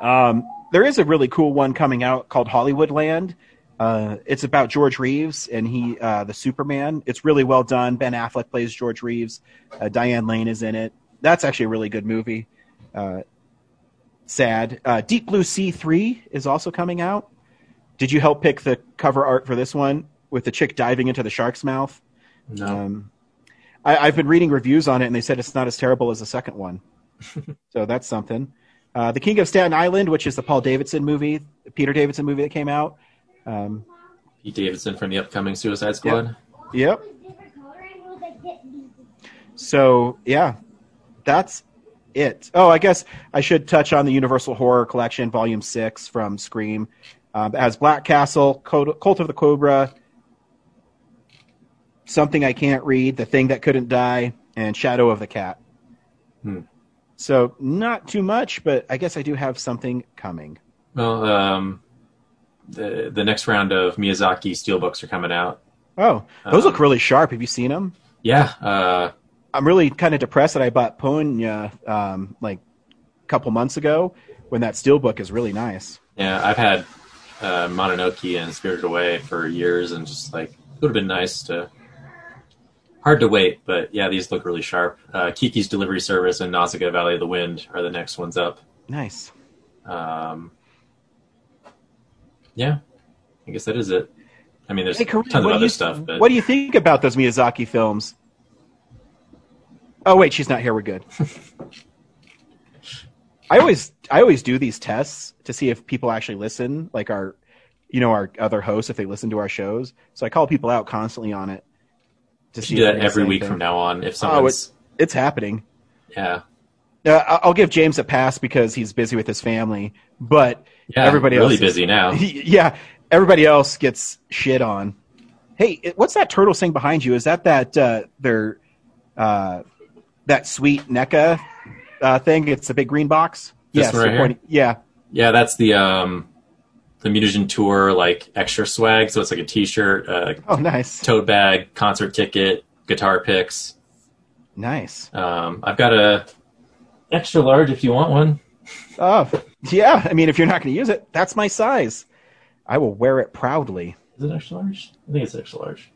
Um, there is a really cool one coming out called Hollywoodland. Uh, it's about George Reeves and he, uh, the Superman. It's really well done. Ben Affleck plays George Reeves. Uh, Diane Lane is in it. That's actually a really good movie. Uh, sad. Uh, Deep Blue Sea 3 is also coming out. Did you help pick the cover art for this one with the chick diving into the shark's mouth? No. Um, I, I've been reading reviews on it, and they said it's not as terrible as the second one. so that's something. Uh, the King of Staten Island, which is the Paul Davidson movie, the Peter Davidson movie that came out. Um, Pete Davidson from the upcoming Suicide Squad. yep. So yeah, that's it. Oh, I guess I should touch on the Universal Horror Collection, Volume Six from Scream. Um, it has Black Castle, Cult Cult of the Cobra, Something I Can't Read, The Thing That Couldn't Die, and Shadow of the Cat. Hmm. So not too much, but I guess I do have something coming. Well, um, the the next round of Miyazaki steelbooks are coming out. Oh, those Um, look really sharp. Have you seen them? Yeah. Uh, I'm really kind of depressed that I bought Ponyo um, like a couple months ago when that steelbook is really nice. yeah. I've had uh, Mononoke and Spirited Away for years, and just like it would have been nice to. Hard to wait, but yeah, these look really sharp. Uh, Kiki's Delivery Service and Nausicaa Valley of the Wind are the next ones up. Nice. Um, yeah, I guess that is it. I mean, there's Hey, Corinne, tons of other you- stuff, but What do you think about those Miyazaki films? Oh wait, she's not here. We're good. I always I always do these tests to see if people actually listen, like our you know our other hosts if they listen to our shows. So I call people out constantly on it. To see do that every week anything. from now on. If Oh, someone's it's it's happening. yeah, I'll give James a pass because he's busy with his family, but Yeah, everybody really else is- busy now. yeah, everybody else gets shit on. Hey, what's that turtle thing behind you? Is that that uh, their uh, that sweet NECA uh, thing? It's a big green box. This yes, one right here? yeah. yeah, that's the um, the Mutagen Tour like extra swag. So it's like a T-shirt, uh, Oh, nice. tote bag, concert ticket, guitar picks. Nice. Um, I've got a extra large if you want one. Oh, yeah. I mean, if you're not going to use it, that's my size. I will wear it proudly. Is it extra large? I think it's extra large.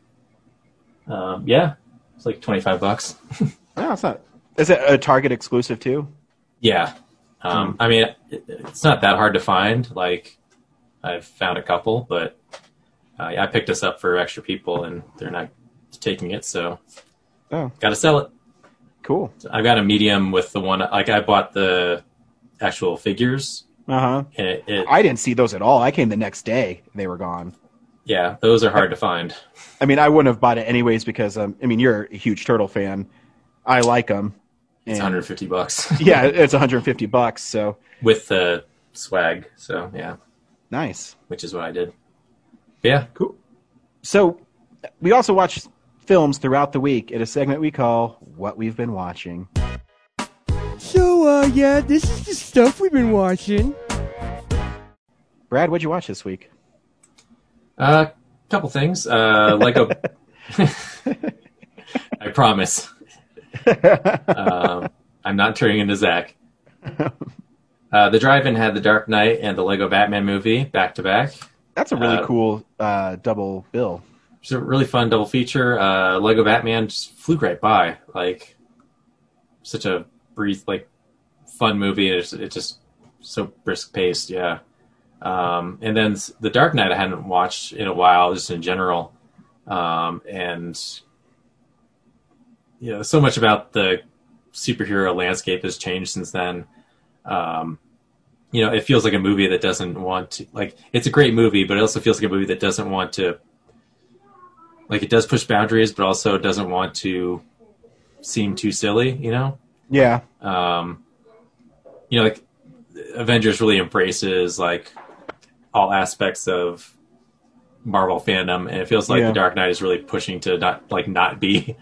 Um, yeah, it's like twenty five bucks. No, it's not. Is it a Target exclusive too? Yeah. Um, I mean, it, it's not that hard to find. Like, I've found a couple, but uh, I picked this up for extra people, and they're not taking it, so Oh, got to sell it. cool. I've got a medium with the one. Like, I bought the actual figures, Uh huh. I didn't see those at all. I came the next day; they were gone. yeah, those are hard to find. I mean, I wouldn't have bought it anyways because um, I mean, you're a huge turtle fan. I like them. It's 150 bucks. yeah, it's 150 bucks. So with the swag. So yeah, nice. which is what I did. But yeah, cool. So we also watch films throughout the week in a segment we call "What We've Been Watching." So, uh, yeah, this is the stuff we've been watching. Brad, what'd you watch this week? A uh, couple things. Uh, Lego. I promise. um, I'm not turning into Zach. Uh, the drive-in had The Dark Knight and the Lego Batman movie back to back. That's a really Uh, cool uh, double bill. It's a really fun double feature. Uh, Lego Batman just flew right by. Like such a breathe, like fun movie. It's, it's just so brisk paced. Yeah. Um, and then The Dark Knight I hadn't watched in a while, just in general. Um, and you know, so much about the superhero landscape has changed since then. Um, you know, it feels like a movie that doesn't want to like. It's a great movie, but it also feels like a movie that doesn't want to like it does push boundaries, but also doesn't want to seem too silly. You know, Yeah. um, you know, like Avengers really embraces like all aspects of Marvel fandom, and it feels like Yeah. The Dark Knight is really pushing to not like not be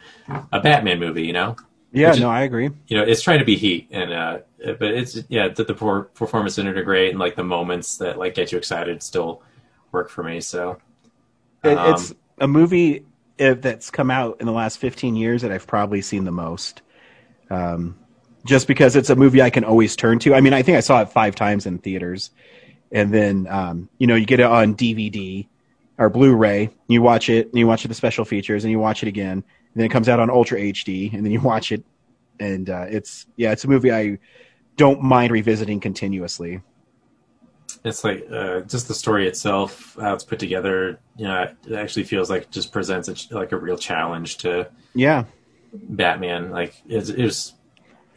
a Batman movie. You know, Yeah, Which is- no, I agree. you know, it's trying to be heat, and uh, but it's yeah, the, the per- performance in it are great, and like the moments that like get you excited still work for me. So It, um, it's a movie uh, that's come out in the last 15 years that I've probably seen the most. Um, just because it's a movie I can always turn to. I mean, I think I saw it five times in theaters, and then um, you know you get it on DVD or Blu-ray. You watch it, and you watch it the special features, and you watch it again, and then it comes out on Ultra HD, and then you watch it, and uh, it's yeah, it's a movie I don't mind revisiting continuously. it's like uh, just the story itself, how it's put together. You know, it actually feels like it just presents a, ch- like a real challenge to Yeah. Batman. Like it's, it was,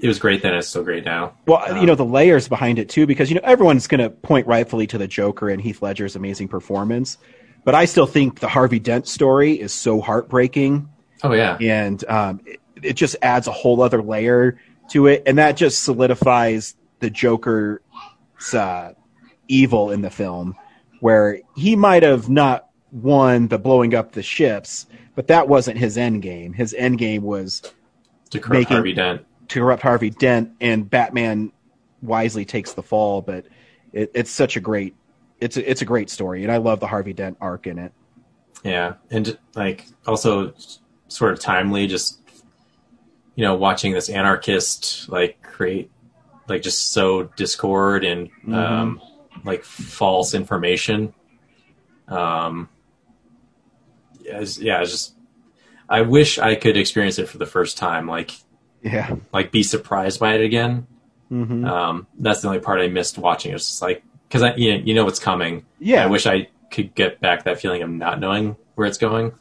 it was great then. It's still great now. Well, you know the layers behind it too, because you know everyone's going to point rightfully to the Joker and Heath Ledger's amazing performance, but I still think the Harvey Dent story is so heartbreaking, Oh yeah, and um, it, it just adds a whole other layer to it, and that just solidifies the Joker's uh, evil in the film, where he might have not won the blowing up the ships, but that wasn't his end game. His end game was to corrupt Harvey Dent. to corrupt Harvey Dent, and Batman wisely takes the fall. But it, it's such a great, it's a, it's a great story, and I love the Harvey Dent arc in it. Yeah, and like also sort of timely. Just you know, watching this anarchist like create like just sow discord and um, like false information. Um, yeah, yeah, just I wish I could experience it for the first time. Like Yeah, like be surprised by it again. Mhm. Um, that's the only part I missed watching. It's just like because I you know, you know what's coming. Yeah. I wish I could get back that feeling of not knowing where it's going.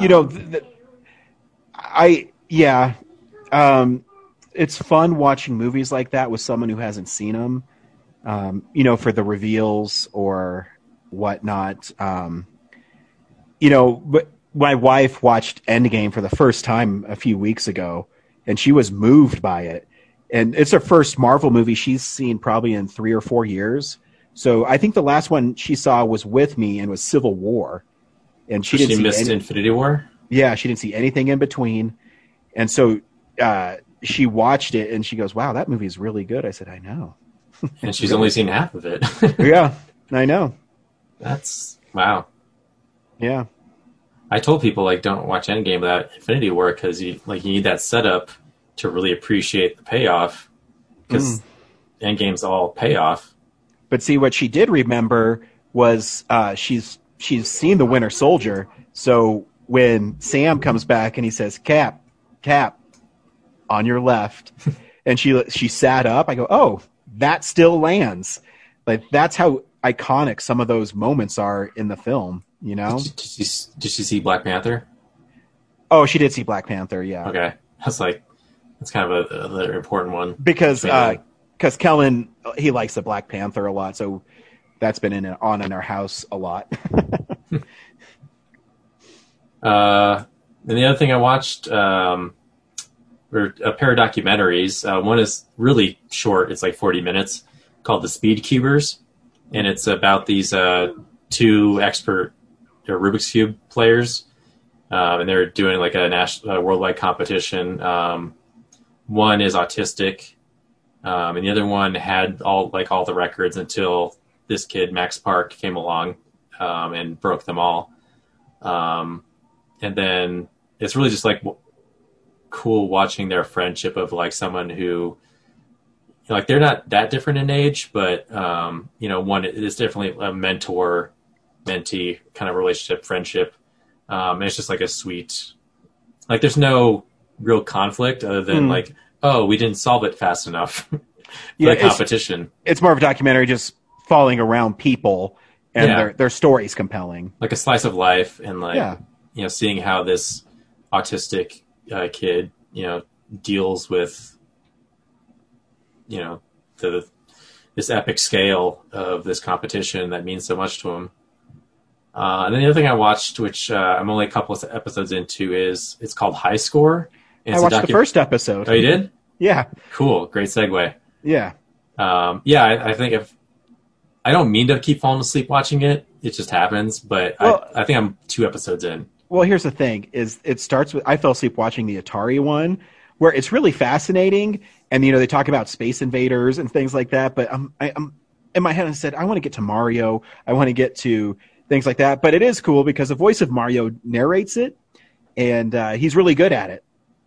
you know, th- th- I yeah, um, it's fun watching movies like that with someone who hasn't seen them. Um, you know, for the reveals or whatnot. Um, you know, but my wife watched Endgame for the first time a few weeks ago, and she was moved by it. And it's her first Marvel movie she's seen probably in three or four years. So I think the last one she saw was with me and was Civil War, and she She, didn't see missed any- Infinity War. yeah, she didn't see anything in between. And so uh, she watched it and she goes, Wow, that movie is really good. I said, I know. and she's only seen half of it. yeah, I know. That's wow. Yeah. I told people like don't watch Endgame without Infinity War because you like you need that setup to really appreciate the payoff because Mm. Endgame's all payoff. But see, what she did remember was uh, she's she's seen the Winter Soldier. So when Sam comes back and he says, "Cap, Cap, on your left," and she she sat up, I go, "Oh, that still lands." Like that's how iconic some of those moments are in the film. You know? Did you, did you see Black Panther? Oh, she did see Black Panther, yeah. Okay, that's like that's kind of a, another important one because because Kellen he likes the Black Panther a lot, so that's been in on in our house a lot. Uh, and the other thing I watched um, were a pair of documentaries. Uh, one is really short; it's like forty minutes, called "The Speed Cubers," and it's about these uh, two expert uh, Rubik's cube players, um, and they're doing like a national, uh, worldwide competition. Um, one is autistic, um, and the other one had all like all the records until this kid Max Park came along um, and broke them all. Um, and then it's really just like w- cool watching their friendship of like someone who like they're not that different in age but um you know one is definitely a mentor mentee kind of relationship friendship um and it's just like a sweet like there's no real conflict other than Hmm. like oh we didn't solve it fast enough for Yeah, the competition it's more of a documentary just falling around people and Yeah. their their stories compelling. like a slice of life and like Yeah. you know seeing how this autistic uh, kid you know deals with you know the this epic scale of this competition that means so much to him uh, and then the other thing I watched, which uh, I'm only a couple of episodes into, is it's called High Score. I watched the first episode. Oh, you did? Yeah. Cool, great segue. Yeah. Um, yeah, I, I think if I don't mean to keep falling asleep watching it, it just happens. But Well- I, I think I'm two episodes in. Well, here's the thing: is it starts with I fell asleep watching the Atari one, where it's really fascinating, and you know they talk about space invaders and things like that. But I'm I, I'm in my head I said I want to get to Mario, I want to get to things like that. But it is cool because the voice of Mario narrates it, and uh, he's really good at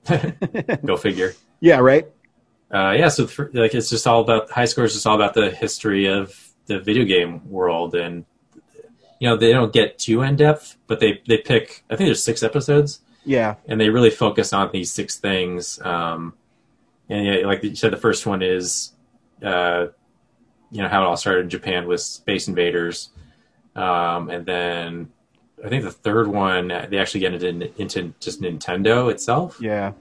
it. Go figure. Yeah, right. Uh, yeah, so for, like it's just all about high score is just all about the history of the video game world, and you know they don't get too in depth, but they they pick. I think there's six episodes, Yeah, and they really focus on these six things. Um, and yeah, like you said, the first one is, uh, you know, how it all started in Japan with Space Invaders, um, and then I think the third one they actually get into into just Nintendo itself. yeah.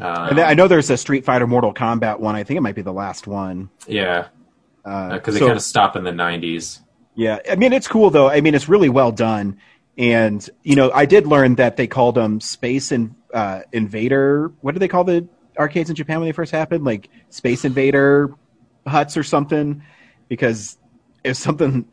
Um, I know there's a Street Fighter Mortal Kombat one. I think it might be the last one. yeah, Uh, because they so- kind of stop in the '90s. Yeah, I mean it's cool though. I mean it's really well done, and you know I did learn that they called them Space and uh, Invader. What did they call the arcades in Japan when they first happened? Like Space Invader huts or something, because was something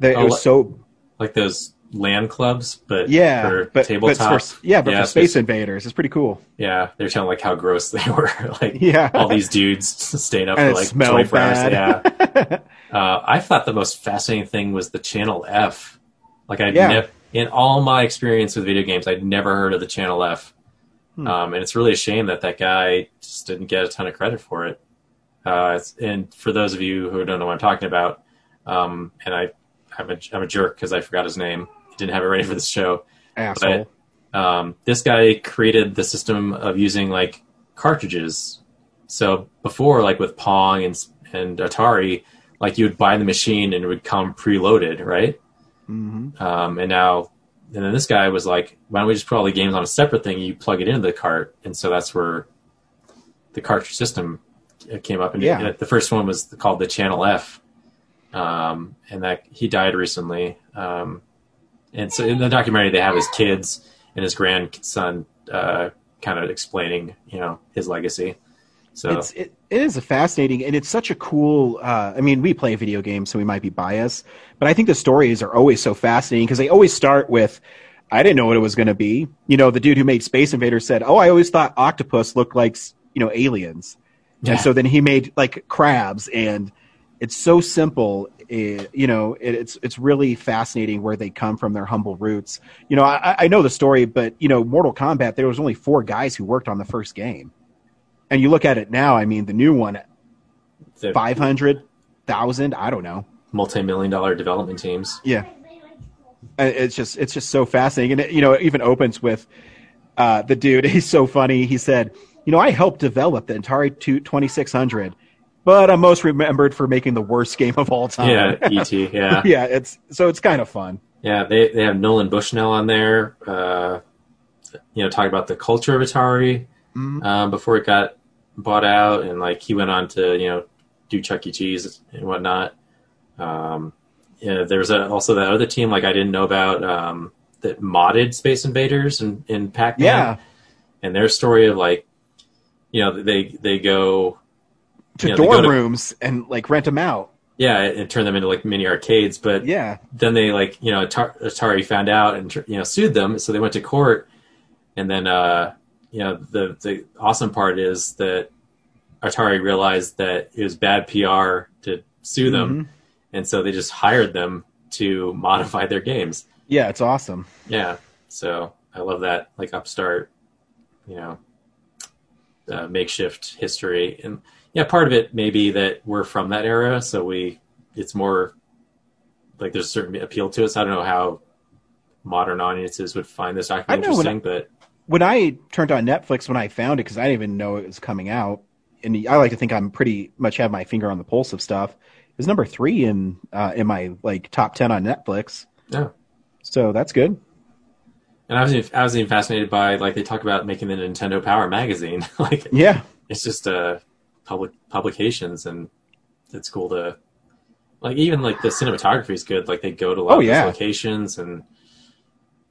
that Oh, it was so like those land clubs, but yeah, for but, but for, yeah, but for Space Invaders, it's pretty cool. Yeah, they're telling like how gross they were. like Yeah. all these dudes staying up And for like smelled 24 hours. Yeah. uh, I thought the most fascinating thing was the Channel F. Like I Yeah. never, in all my experience with video games, I'd never heard of the Channel F. Hmm. Um, and it's really a shame that that guy just didn't get a ton of credit for it. Uh, and for those of you who don't know what I'm talking about, um, and I, I'm a, I'm a jerk because I forgot his name. Didn't have it ready for this show. Asshole. But um, this guy created the system of using like cartridges. So before, like with Pong and and Atari, like you would buy the machine and it would come preloaded, right? hmm Um, and now, and then this guy was like, "Why don't we just put all the games on a separate thing? You plug it into the cart." And so that's where the cartridge system uh, came up. And Yeah. it- the first one was called the Channel F, um, and that he died recently. Um, and so in the documentary, they have his kids and his grandson uh, kind of explaining, you know, his legacy. So It's it, it is a fascinating and it's such a cool. Uh, I mean, we play video games, so we might be biased, but I think the stories are always so fascinating because they always start with, "I didn't know what it was going to be." You know, the dude who made Space Invaders said, "Oh, I always thought octopus looked like you know aliens," Yeah. and so then he made like crabs and it's so simple. It, you know, it, it's it's really fascinating where they come from, their humble roots. You know, I, I know the story, but you know, Mortal Kombat. There was only four guys who worked on the first game, and you look at it now. I mean, the new one, five hundred thousand. I don't know. multi-million dollar development teams. Yeah, it's just it's just so fascinating, and it, you know, it even opens with uh, the dude. He's so funny. He said, "You know, I helped develop the Atari 2600, but I'm most remembered for making the worst game of all time." Yeah, ET. Yeah, yeah. It's so it's kind of fun. Yeah, they they have Nolan Bushnell on there. Uh, you know, talking about the culture of Atari Mhm. um, before it got bought out, and like he went on to you know do Chuck E. Cheese and whatnot. Um, yeah, there's a, also that other team like I didn't know about um, that modded Space Invaders and in, in Pac-Man. Yeah. and their story of like, you know, they they go To dorm to- rooms and like rent them out. yeah, and turn them into like mini arcades. But Yeah. then they like you know Atar- Atari found out and you know sued them, so they went to court. And then uh, you know the the awesome part is that Atari realized that it was bad PR to sue them, Mhm. and so they just hired them to modify their games. Yeah, it's awesome. Yeah, so I love that like upstart, you know, uh, makeshift history, and yeah, part of it may be that we're from that era, so we it's more like there's a certain appeal to us. I don't know how modern audiences would find this I document know when interesting, but When I turned on Netflix when I found it, because I didn't even know it was coming out, and I like to think I'm pretty much have my finger on the pulse of stuff. Is number three in uh, in my like top ten on Netflix. Yeah. So that's good. and I was even, I was even fascinated by like they talk about making the Nintendo Power magazine, like Yeah. it's just uh public publications and it's cool to like even like the cinematography is good like they go to a lot Oh, of yeah. locations and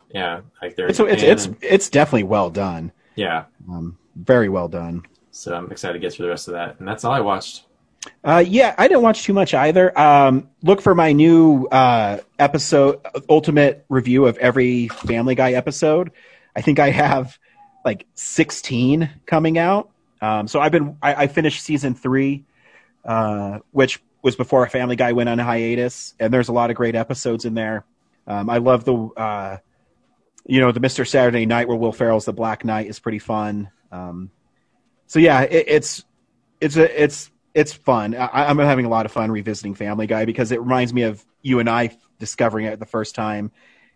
yeah like they're So it's it's and- it's definitely well done. yeah Um, very well done. so i'm excited to get through the rest of that and that's all i watched Uh, yeah, I didn't watch too much either. Um, look for my new uh, episode, ultimate review of every Family Guy episode. I think I have like 16 coming out. Um, so I've been, I, I finished season three, uh, which was before Family Guy went on hiatus, and there's a lot of great episodes in there. Um, I love the, uh, you know, the Mr. Saturday Night where Will Ferrell's the Black Knight is pretty fun. Um, so yeah, it, it's it's a it's it's fun. I, I'm having a lot of fun revisiting Family Guy because it reminds me of you and I discovering it the first time,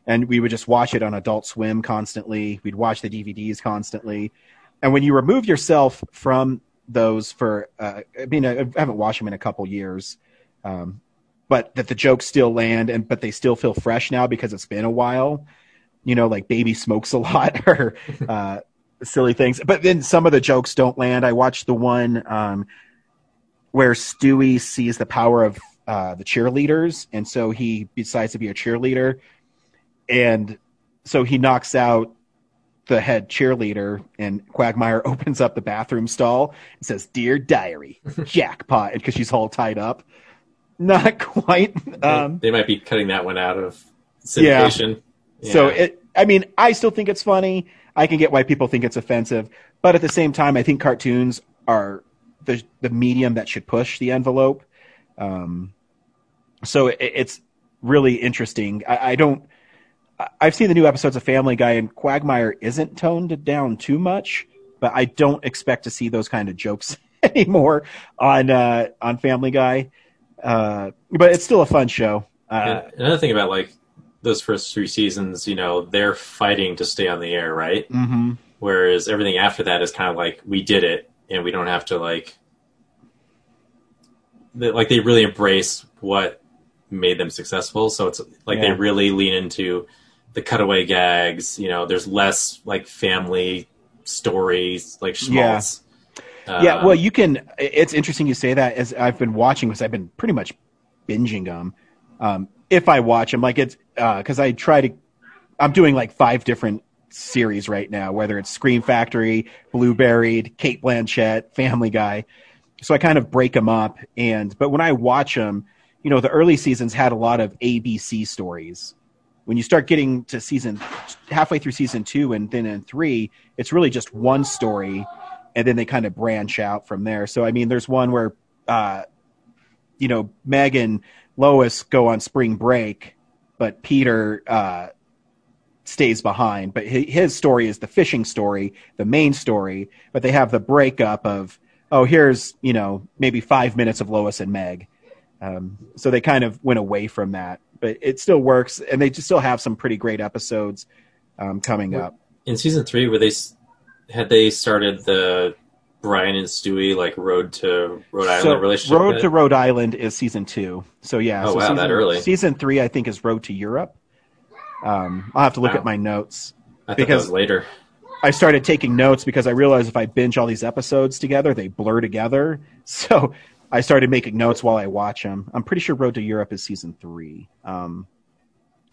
and we would just watch it on Adult Swim constantly. We'd watch the DVDs constantly, and when you remove yourself from those for, uh, I mean, I, haven't watched them in a couple years, um, but that the jokes still land and but they still feel fresh now because it's been a while. You know, like Baby smokes a lot or uh, silly things. But then some of the jokes don't land. I watched the one um, where Stewie sees the power of uh, the cheerleaders, and so he decides to be a cheerleader, and so he knocks out the head cheerleader, and Quagmire opens up the bathroom stall and says, "Dear diary, jackpot," because she's all tied up. Not quite. Um, they might be cutting that one out of Yeah. syndication so it, I mean, I still think it's funny. I can get why people think it's offensive, but at the same time, I think cartoons are the the medium that should push the envelope. Um, so it, it's really interesting. I, I don't. I've seen the new episodes of Family Guy, and Quagmire isn't toned down too much, but I don't expect to see those kind of jokes anymore on uh, on Family Guy. Uh, but it's still a fun show. Uh, another thing about like those first three seasons, you know, they're fighting to stay on the air, right? Mhm. Whereas everything after that is kind of like we did it, and we don't have to like, they, like they really embrace what made them successful. So it's like they really lean into the cutaway gags. You know, there's less like family stories, like Yeah. schmaltz. yeah, Um, well, you can. It's interesting you say that as I've been watching because I've been pretty much binging them. Um, if I watch them, like it's because I try to. I'm doing like five different series right now, whether it's Scream Factory, Blueberried, Cate Blanchett, Family Guy. So I kind of break them up, and but when I watch them, you know, the early seasons had a lot of ABC stories. When you start getting to season halfway through season two and then in three, it's really just one story and then they kind of branch out from there. So I mean, there's one where uh, you know, Meg and Lois go on spring break, but Peter uh, stays behind. But his story is the fishing story, the main story. But they have the breakup of, oh, here's you know maybe five minutes of Lois and Meg. Um, so they kind of went away from that, but it still works, and they just still have some pretty great episodes um, coming up. In season three, where they had they started the Brian and Stewie like road to Rhode Island So relationship. Road to Rhode Island is season two. So yeah. Oh, so wow, season, that early. Season three, I think, is Road to Europe. Um, I'll have to look Wow. at my notes I because later. I started taking notes because I realized if I binge all these episodes together, they blur together. So I started making notes while I watch them. I'm pretty sure Road to Europe is season three. Um,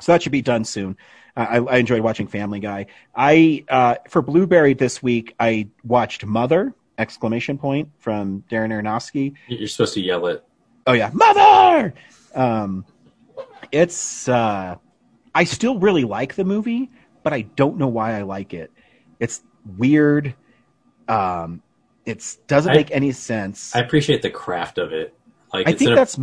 so that should be done soon. I, I enjoyed watching Family Guy. I uh, for Blueberry this week, I watched Mother! Exclamation point from Darren Aronofsky. You're supposed to yell it. Oh yeah, Mother! Um, it's uh, I still really like the movie, but I don't know why I like it. It's weird. Um, it doesn't I- make any sense. I appreciate the craft of it. Like I it's think an, that's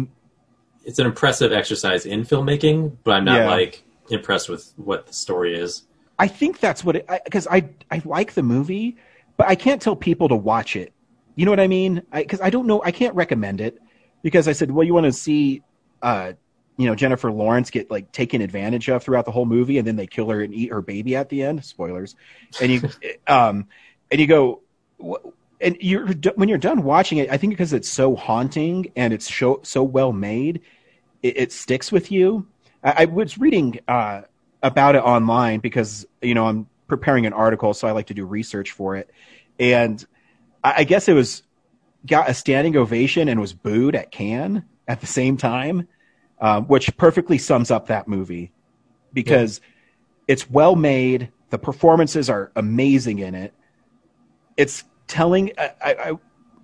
it's an impressive exercise in filmmaking, but I'm not Yeah. like impressed with what the story is. I think that's what it because I, I like the movie, but I can't tell people to watch it. You know what I mean? Because I, don't know. I can't recommend it because I said, well, you want to see, uh, you know, Jennifer Lawrence get like taken advantage of throughout the whole movie, and then they kill her and eat her baby at the end. Spoilers. And you, um, and you go, and you're when you're done watching it, I think because it's so haunting and it's so so well made, it, it sticks with you. I, I was reading uh, about it online because you know I'm preparing an article, so I like to do research for it, and I, I guess it was got a standing ovation and was booed at Cannes at the same time, um, which perfectly sums up that movie because it's well made. The performances are amazing in it. It's telling. I, I,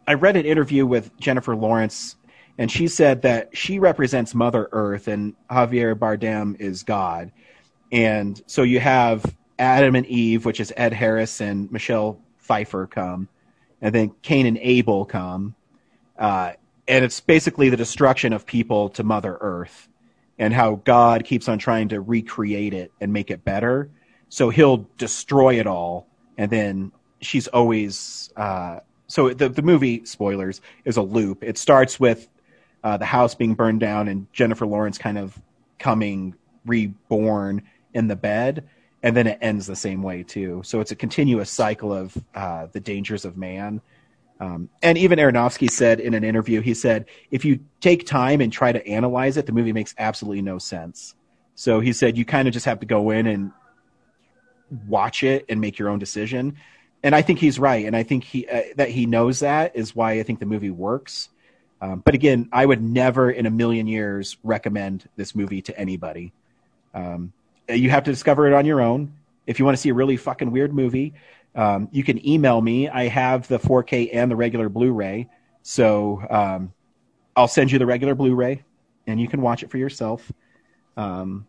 I read an interview with Jennifer Lawrence, and she said that she represents Mother Earth and Javier Bardem is God. And so you have Adam and Eve, which is Ed Harris and Michelle Pfeiffer come, and then Cain and Abel come. Uh, and it's basically the destruction of people to Mother Earth and how God keeps on trying to recreate it and make it better. So he'll destroy it all, and then she's always. Uh, so the the movie spoilers is a loop. It starts with uh, the house being burned down and Jennifer Lawrence kind of coming reborn in the bed, and then it ends the same way too. So it's a continuous cycle of uh, the dangers of man. Um, and even Aronofsky said in an interview, he said, if you take time and try to analyze it, the movie makes absolutely no sense. So he said, you kind of just have to go in and watch it and make your own decision. And I think he's right. And I think he, uh, that he knows that is why I think the movie works. Um, but again, I would never in a million years recommend this movie to anybody. Um, you have to discover it on your own. If you want to see a really fucking weird movie, um, you can email me. I have the 4K and the regular Blu-ray, so um, I'll send you the regular Blu-ray, and you can watch it for yourself. Um,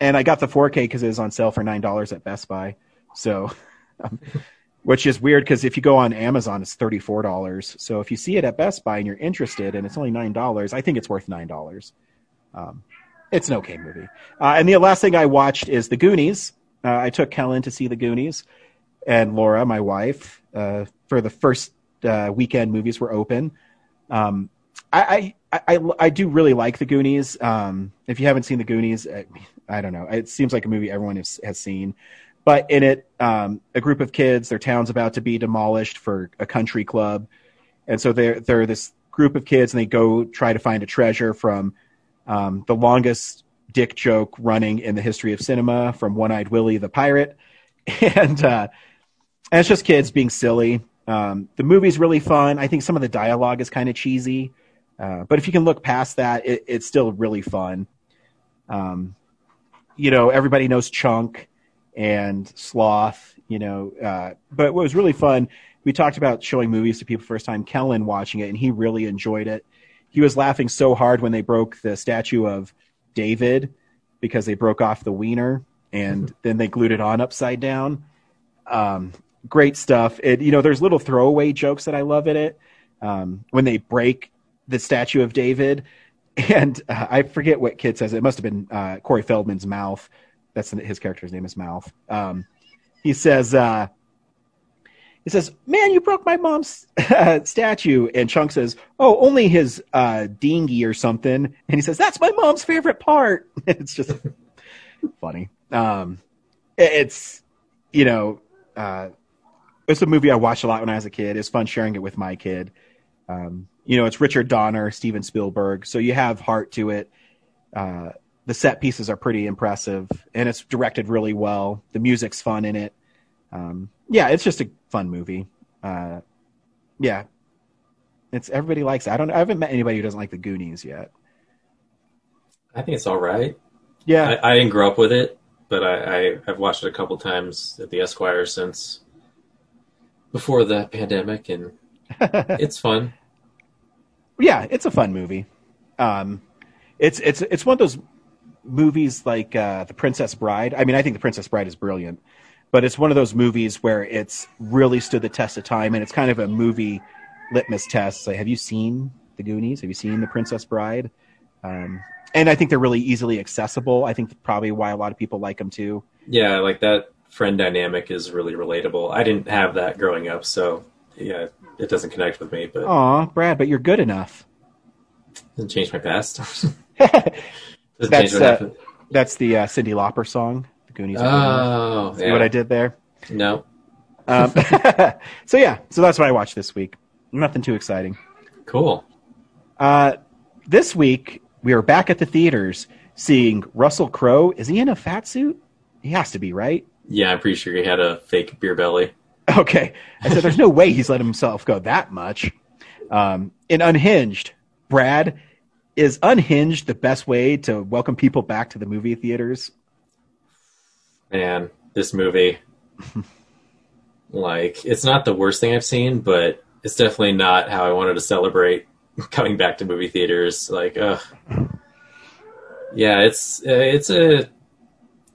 and I got the 4K because it was on sale for nine dollars at Best Buy. So, um, which is weird because if you go on Amazon, it's thirty four dollars. So if you see it at Best Buy and you're interested, and it's only nine dollars, I think it's worth nine dollars. Um, it's an okay movie. Uh, and the last thing I watched is The Goonies. Uh, I took Kellen to see The Goonies, and Laura, my wife, uh, for the first uh, weekend movies were open. Um, I, I, I, I do really like The Goonies. Um, if you haven't seen The Goonies, I, I don't know. It seems like a movie everyone has, has seen. But in it, um, a group of kids, their town's about to be demolished for a country club. And so they're, they're this group of kids, and they go try to find a treasure from um, the longest dick joke running in the history of cinema from One Eyed Willie the Pirate. And, uh, and it's just kids being silly. Um, the movie's really fun. I think some of the dialogue is kind of cheesy. Uh, but if you can look past that, it, it's still really fun. Um, you know, everybody knows Chunk and Sloth, you know, uh, but what was really fun, we talked about showing movies to people first time, Kellen watching it, and he really enjoyed it. He was laughing so hard when they broke the statue of David because they broke off the wiener and then they glued it on upside down. Um, great stuff. It, you know, there's little throwaway jokes that I love in it. Um, when they break the statue of David, and uh, I forget what kid says. It must have been uh, Corey Feldman's mouth. That's his character's name is Mouth. Um, he says, uh, he says, "Man, you broke my mom's statue." And Chunk says, "Oh, only his uh, dinghy or something." And he says, "That's my mom's favorite part." it's just funny. Um, it's you know, uh, it's a movie I watched a lot when I was a kid. It's fun sharing it with my kid. Um, you know, it's Richard Donner, Steven Spielberg, so you have heart to it. The set pieces are pretty impressive, and it's directed really well. The music's fun in it. Um, yeah, it's just a fun movie. Uh, yeah, it's everybody likes. It. I don't. I haven't met anybody who doesn't like the Goonies yet. I think it's all right. Yeah. I, I didn't grow up with it, but I, I I've watched it a couple times at the Esquire since before the pandemic, and it's fun. yeah, it's a fun movie. Um, it's it's it's one of those movies like uh, The Princess Bride. I mean, I think The Princess Bride is brilliant, but it's one of those movies where it's really stood the test of time, and it's kind of a movie litmus test. Like, have you seen The Goonies? Have you seen The Princess Bride? Um, and I think they're really easily accessible. I think probably why a lot of people like them too. Yeah, like that friend dynamic is really relatable. I didn't have that growing up, so yeah, it doesn't connect with me, but Aw, Brad, but you're good enough. doesn't change my past. doesn't That's uh, that's the uh, Cyndi Lauper song. The Goonies. Oh. See yeah. what I did there? No. Um, so yeah, so that's what I watched this week. Nothing too exciting. Cool. Uh, this week we are back at the theaters seeing Russell Crowe. Is he in a fat suit? He has to be, right? Yeah, I'm pretty sure he had a fake beer belly. Okay. I said, there's no way he's let himself go that much. Um, in Unhinged, Brad, is Unhinged the best way to welcome people back to the movie theaters? Man, this movie, like, it's not the worst thing I've seen, but it's definitely not how I wanted to celebrate coming back to movie theaters. Like, ugh. Yeah, it's it's a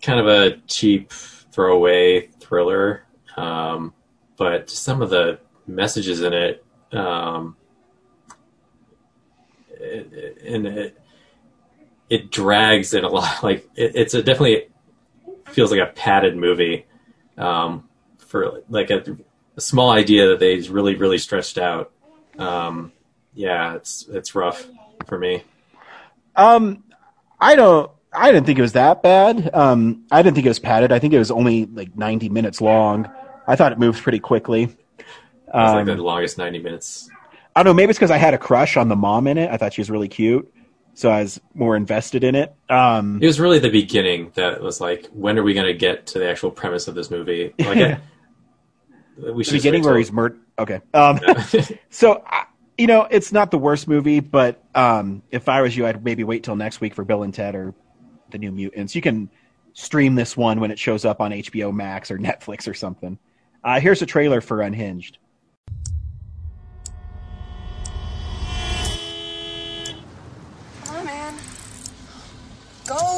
kind of a cheap throwaway thriller, um, but some of the messages in it, um, and it it drags in a lot. Like, it, it's a definitely feels like a padded movie um, for like a, a small idea that they really really stretched out. Um, yeah, it's it's rough for me. Um, I don't. I didn't think it was that bad. Um, I didn't think it was padded. I think it was only like 90 minutes long. I thought it moved pretty quickly. It's like Um, the longest ninety minutes. I don't know. Maybe it's because I had a crush on the mom in it. I thought she was really cute, so I was more invested in it. Um, It was really the beginning that was like, when are we going to get to the actual premise of this movie? Like, I- we the should beginning where he's murdered. Okay. Um, so I- you know, it's not the worst movie, but um, if I was you, I'd maybe wait till next week for Bill and Ted or the New Mutants. You can stream this one when it shows up on HBO Max or Netflix or something. Uh, here's a trailer for Unhinged. Come on, man.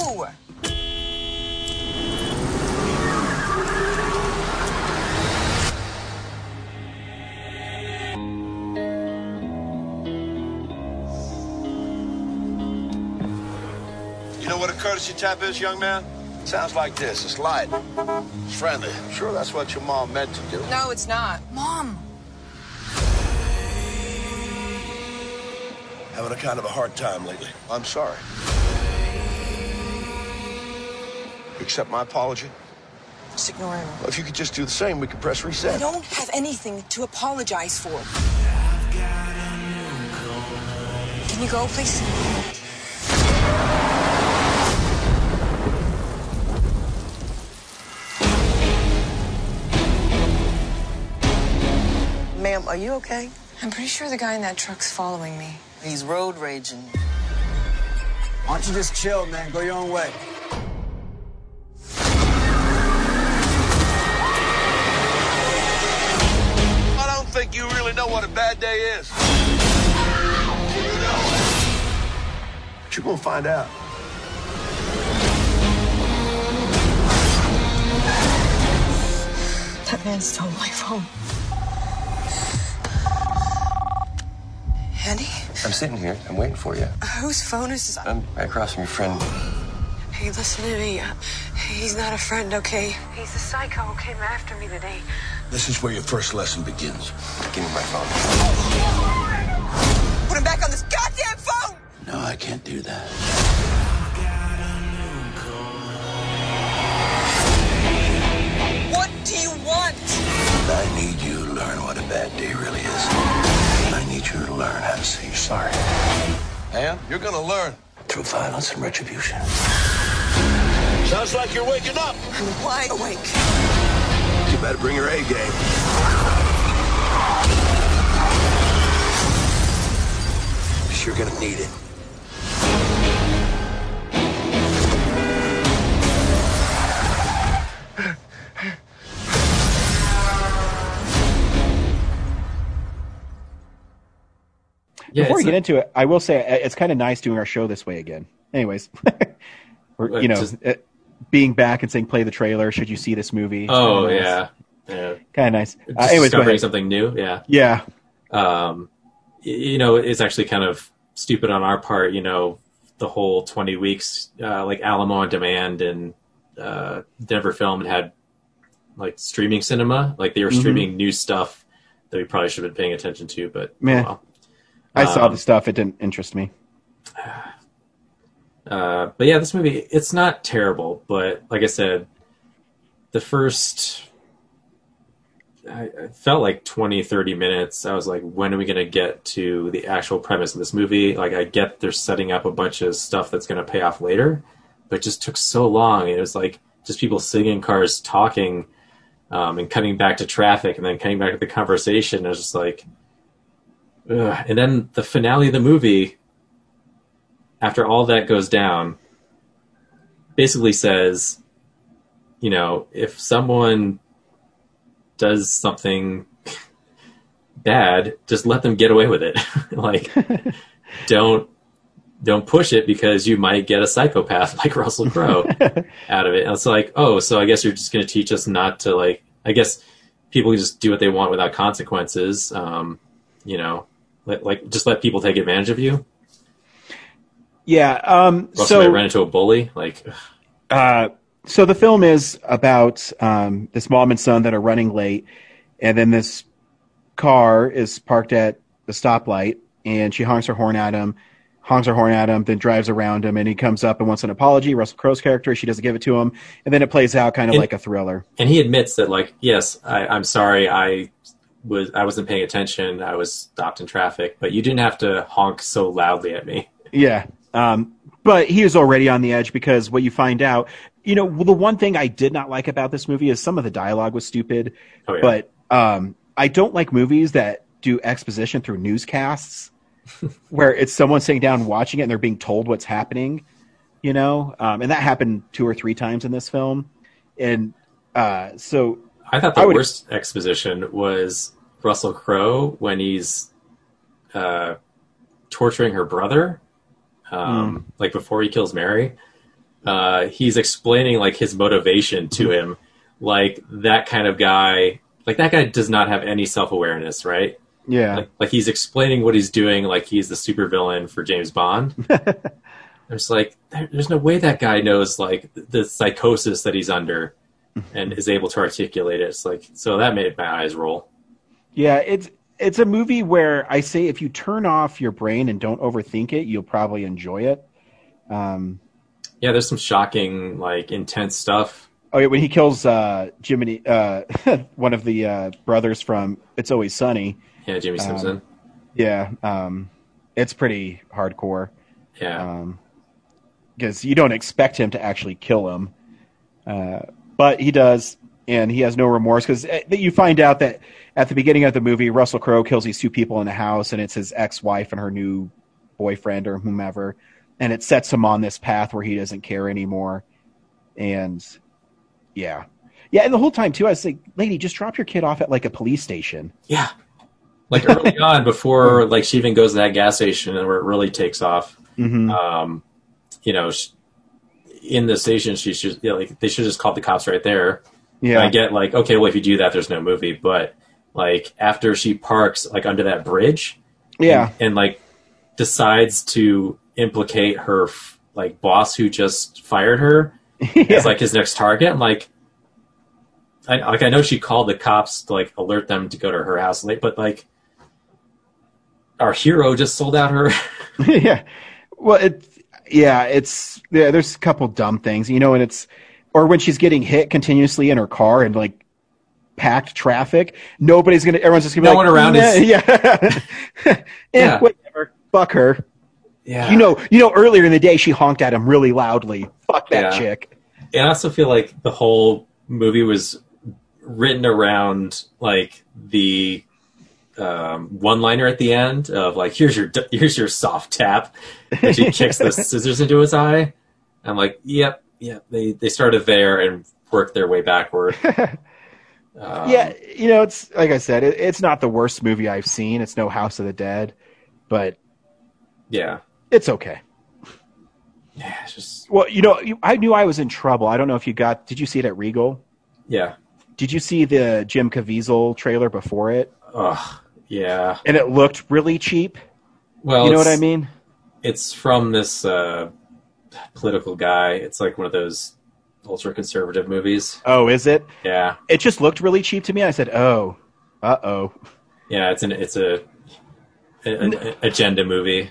Go! You know what a courtesy tap is, young man? Sounds like this. It's light. It's friendly. I'm sure that's what your mom meant to do. No, it's not. Mom! Having a kind of a hard time lately. I'm sorry. Accept my apology? Just ignore him. Well, if you could just do the same, we could press reset. I don't have anything to apologize for. Can you go, please? Ma'am, are you okay? I'm pretty sure the guy in that truck's following me. He's road raging. Why don't you just chill, man? Go your own way. Think you really know what a bad day is. But you're gonna find out. That man stole my phone. Andy? I'm sitting here. I'm waiting for you. Whose phone is this? I'm right across from your friend. Hey, listen to me. Uh, he's not a friend, okay? He's the psycho who came after me today. This is where your first lesson begins. Give me my phone. Put him back on this goddamn phone! No, I can't do that. What do you want? I need you to learn what a bad day really is. I need you to learn how to say you're sorry. And you're gonna learn. Through violence and retribution. Sounds like you're waking up. I'm wide awake. You better bring your A game. You're gonna need it. Yeah, Before we get a- into it, I will say uh, it's kind of nice doing our show this way again. Anyways, We're, you know, Just- uh, being back and saying play the trailer. Should you see this movie? Oh yeah, yeah. kind of nice. Uh, anyways, discovering something new. Yeah, Yeah, um, you know, it's actually kind of stupid on our part. You know, the whole twenty weeks, uh, like Alamo on Demand and uh, Denver Film had like streaming cinema. Like they were Mhm. streaming new stuff that we probably should have been paying attention to. But oh Man. well. I saw Um, the stuff. It didn't interest me. Uh, but yeah, this movie it's not terrible, but like I said, the first I, I felt like 20, 30 minutes. I was like, when are we going to get to the actual premise of this movie? Like, I get they're setting up a bunch of stuff that's going to pay off later, but it just took so long. It was like just people sitting in cars talking um, and coming back to traffic and then coming back to the conversation. I was just like, ugh. and then the finale of the movie after all that goes down, basically says, you know, if someone does something bad, just let them get away with it. like, don't don't push it because you might get a psychopath like Russell Crowe out of it. And it's like, oh, so I guess you're just going to teach us not to like. I guess people just do what they want without consequences. Um, you know, let, like just let people take advantage of you. Yeah. Um, so might run into a bully. Like, Uh, so the film is about um, this mom and son that are running late, and then this car is parked at the stoplight, and she honks her horn at him, honks her horn at him, then drives around him, and he comes up and wants an apology. Russell Crowe's character, she doesn't give it to him, and then it plays out kind of And- like a thriller. and he admits that like yes I, i'm sorry i was i wasn't paying attention i was stopped in traffic but you didn't have to honk so loudly at me Yeah. Um, but he is already on the edge because what you find out, you know, the one thing I did not like about this movie is some of the dialogue was stupid. Oh, yeah. But um, I don't like movies that do exposition through newscasts where it's someone sitting down watching it and they're being told what's happening, you know? Um, and that happened two or three times in this film. And uh, so i thought the I would- worst exposition was russell crowe when he's uh, torturing her brother um, like before he kills mary uh, he's explaining like his motivation to him like that kind of guy like that guy does not have any self-awareness right yeah. like, like he's explaining what he's doing like he's the supervillain for James Bond. I'm just like, there, there's no way that guy knows like the psychosis that he's under and is able to articulate it. It's like, so that made my eyes roll. Yeah, it's it's a movie where I say if you turn off your brain and don't overthink it, you'll probably enjoy it. Um, Yeah, there's some shocking, like intense stuff. oh yeah, when he kills uh, Jiminy, uh, one of the uh, brothers from It's Always Sunny. Yeah, Jimmi Um, Simpson. Yeah, um, it's pretty hardcore yeah, because you don't expect him to actually kill him, uh, but he does, and he has no remorse because you find out that at the beginning of the movie, Russell Crowe kills these two people in the house, and it's his ex-wife and her new boyfriend or whomever, and it sets him on this path where he doesn't care anymore, and yeah, yeah, and the whole time too, I was like, lady, just drop your kid off at like a police station. yeah. Like early on, before like she even goes to that gas station and where it really takes off. Mhm. Um, you know, in the station, she should yeah, like they should just call the cops right there. Yeah. And I get like, okay, well, if you do that, there's no movie. But like after she parks like under that bridge, Yeah. and, and, like decides to implicate her f- like boss who just fired her as like his next target. I'm like, I like I know she called the cops to like alert them to go to her house late, but like our hero just sold out her. yeah. Well, it, yeah, it's, yeah, there's a couple dumb things, you know, and it's, or when she's getting hit continuously in her car and like packed traffic, nobody's gonna, everyone's just gonna be No like, one around is- yeah. yeah, Yeah. whatever. Fuck her. Yeah. You know, you know, earlier in the day she honked at him really loudly. Fuck that Yeah. chick. And I also feel like the whole movie was written around like the um, one-liner at the end of like, "Here's your here's your soft tap," and she kicks the scissors into his eye. I'm like, "Yep, yep." They they started there and worked their way backward. Um, yeah, you know, it's like I said, it, it's not the worst movie I've seen. It's no House of the Dead, but yeah, it's okay. yeah. It's just Well, you know, you, I knew I was in trouble. I don't know if you got. Did you see it at Regal? yeah. Did you see the Jim Caviezel trailer before it? Ugh, yeah. And it looked really cheap. Well, you know what I mean? It's from this uh, political guy. It's like one of those ultra conservative movies. Oh, is it? Yeah, It just looked really cheap to me. I said, "Oh, uh oh." yeah. It's an it's a, a- a- agenda movie.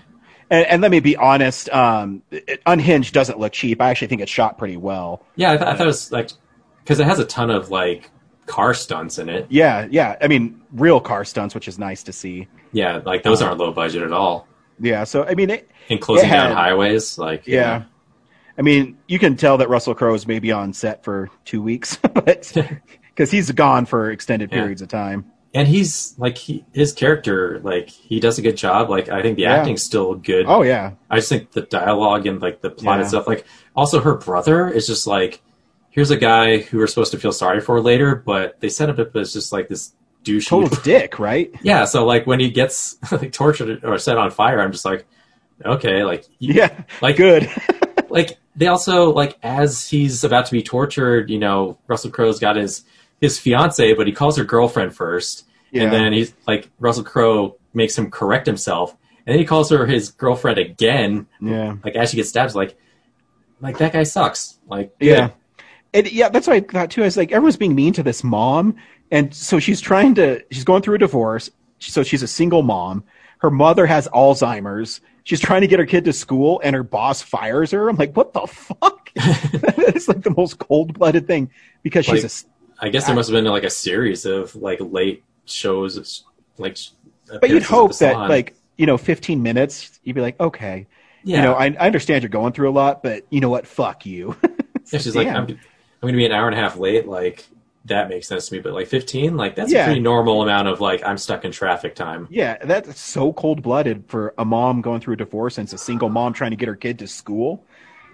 And, and let me be honest, um, it, Unhinged doesn't look cheap. I actually think it's shot pretty well. Yeah, I, th- I thought it was like because it has a ton of like car stunts in it. Yeah, yeah. I mean, real car stunts, which is nice to see. Yeah, like those aren't low budget at all. Yeah, so I mean, it, And closing had- down highways, like Yeah. I mean, you can tell that Russell Crowe is maybe on set for two weeks, but because he's gone for extended Yeah. periods of time. and he's like he his character like he does a good job. Like I think the Yeah. acting's still good. Oh yeah, I just think the dialogue and like the plot and Yeah. stuff. Like also her brother is just like here's a guy who we're supposed to feel sorry for later, but they set him up as just like this douchey total dick, right? Yeah, so like when he gets like tortured or set on fire, I'm just like, okay, like Yeah, like good. like they also like as he's about to be tortured, you know, Russell Crowe's got his his fiance, but he calls her girlfriend first, Yeah. and then he's like Russell Crowe makes him correct himself, and then he calls her his girlfriend again, Yeah, like as she gets stabbed, like like that guy sucks, like yeah, and yeah. That's what I thought too. I was like, everyone's being mean to this mom, and so she's trying to. She's going through a divorce, so she's a single mom. Her mother has Alzheimer's. She's trying to get her kid to school, and her boss fires her. I'm like, what the fuck? it's like the most cold blooded thing because she's Like, a s- I guess there must have been like a series of like late shows, like. But you'd hope that, like, you know, 15 minutes, you'd be like, okay. Yeah. You know, I, I understand you're going through a lot, but you know what? Fuck you. Yeah, she's like, I'm, I'm going to be an hour and a half late. Like, that makes sense to me. But like 15, like, that's Yeah. a pretty normal amount of like, I'm stuck in traffic time. yeah, that's so cold blooded for a mom going through a divorce and it's a single mom trying to get her kid to school.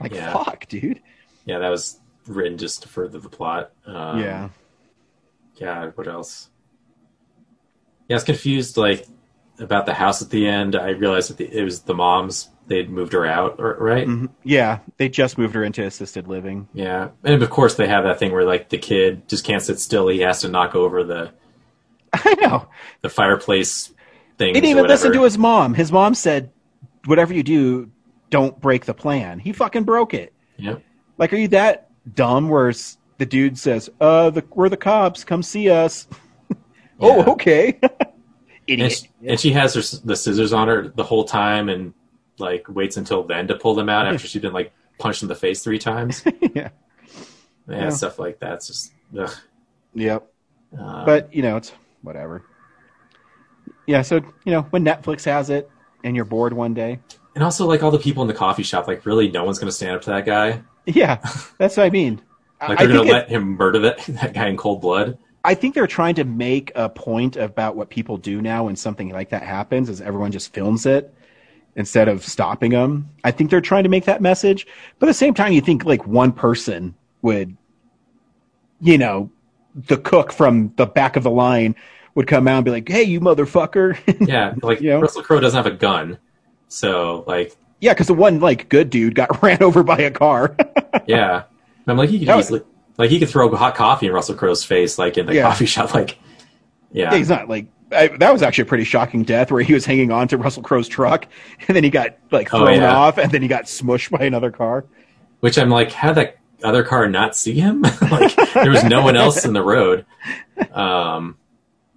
Like, Yeah. fuck, dude. Yeah, that was written just to further the plot. Um, yeah. Yeah, what else? Yeah, I was confused, like, about the house at the end. I realized that the, it was the mom's. They'd moved her out, right? Mhm. Yeah. They just moved her into assisted living. Yeah. And of course, they have that thing where, like, the kid just can't sit still. He has to knock over the, I know. the fireplace thing. He didn't even listen to his mom. His mom said, whatever you do, don't break the plan. He fucking broke it. Yeah. Like, are you that dumb where the dude says, uh, the, we're the cops, come see us? oh, okay. And Idiot. she, and she has her, the scissors on her the whole time and, like, waits until then to pull them out after she's been, like, punched in the face three times. yeah. Yeah, Yeah. stuff like that's just, ugh. Yep. Uh, but, you know, it's whatever. Yeah, so, you know, when Netflix has it and you're bored one day. And also, like all the people in the coffee shop, like really, no one's going to stand up to that guy. Yeah, that's what I mean. Like they're going think to it- let him murder that that guy in cold blood. I think they're trying to make a point about what people do now when something like that happens, is everyone just films it instead of stopping them. I think they're trying to make that message, but at the same time, you think like one person would, you know, the cook from the back of the line would come out and be like, "Hey, you motherfucker!" Yeah, like Russell Crowe doesn't have a gun, so like yeah, because the one like good dude got ran over by a car. yeah, I'm like he could easily like he could throw hot coffee in Russell Crowe's face, like in the Yeah. coffee shop, like yeah, Yeah, he's not like I, that was actually a pretty shocking death where he was hanging on to Russell Crowe's truck and then he got like Oh, thrown yeah. off and then he got smushed by another car. Which I'm like, how did that other car not see him? like there was no one else in the road. Um,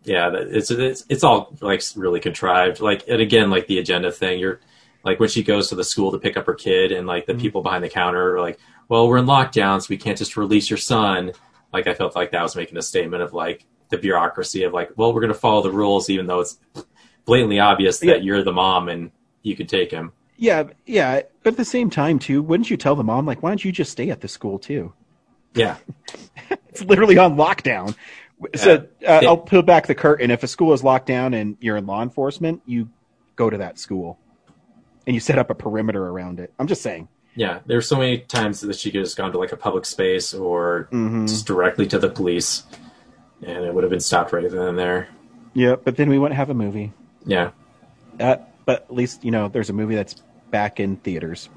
yeah, it's it's it's all like really contrived. Like and again, like the agenda thing. You're like when she goes to the school to pick up her kid, and like the Mm-hmm. people behind the counter are like, "Well, we're in lockdown, so we can't just release your son." Like I felt like that was making a statement of like the bureaucracy of like, "Well, we're going to follow the rules, even though it's blatantly obvious that Yeah. you're the mom and you could take him." Yeah, yeah. But at the same time, too, wouldn't you tell the mom like, why don't you just stay at the school too? Yeah, It's literally on lockdown. So uh, Yeah. I'll peel back the curtain. If a school is locked down and you're in law enforcement, you go to that school and you set up a perimeter around it. I'm just saying. Yeah, there's so many times that she could have just gone to like a public space or Mhm. just directly to the police, and it would have been stopped right then and there. Yeah, but then we wouldn't have a movie. Yeah, Uh, but at least you know there's a movie that's back in theaters.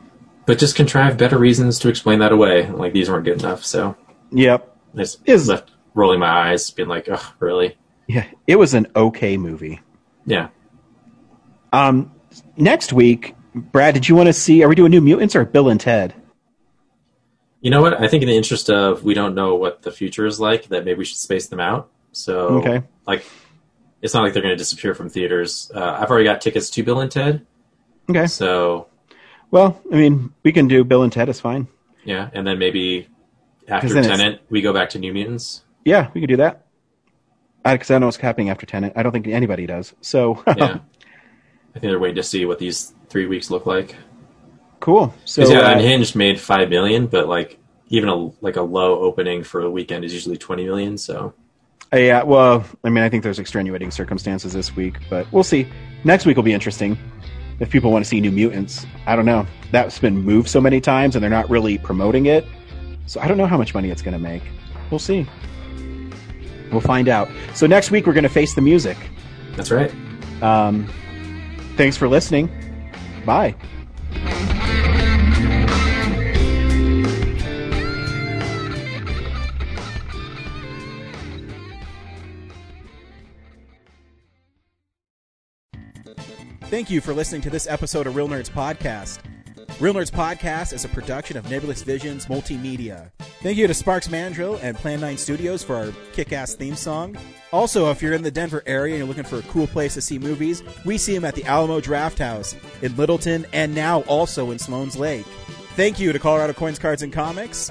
but just contrive better reasons to explain that away. Like these weren't good enough, so Yep. I just left rolling my eyes, being like, "Ugh, really?" Yeah, it was an okay movie. Yeah. Um, next week, Brad, did you want to see? Are we doing New Mutants or Bill and Ted? You know what? I think in the interest of we don't know what the future is like, that maybe we should space them out. So, Okay. like, it's not like they're going to disappear from theaters. Uh, I've already got tickets to Bill and Ted. Okay. So, Well, I mean, we can do Bill and Ted. Is fine. yeah, and then maybe after then it's- Tenet, we go back to New Mutants. Yeah, we could do that. Because I, don't know what's happening after Tenet. I don't think anybody does. So Yeah. I think they're waiting to see what these three weeks look like. Cool. So 'Cause, yeah, uh, Unhinged made five million, but like even a like a low opening for a weekend is usually twenty million. So Uh, yeah, well, I mean, I think there's extenuating circumstances this week, but we'll see. Next week will be interesting. If people want to see New Mutants, I don't know. That's been moved so many times, and they're not really promoting it. So I don't know how much money it's going to make. We'll see. We'll find out. So next week we're going to face the music. that's right. Um, thanks for listening. Bye. Thank you for listening to this episode of Real Nerds Podcast. Real Nerds Podcast is a production of Nebulous Visions Multimedia. Thank you to Sparks Mandrill and Plan 9 Studios for our kick ass theme song. Also, if you're in the Denver area and you're looking for a cool place to see movies, we see them at the Alamo Drafthouse in Littleton and now also in Sloan's Lake. Thank you to Colorado Coins, Cards, and Comics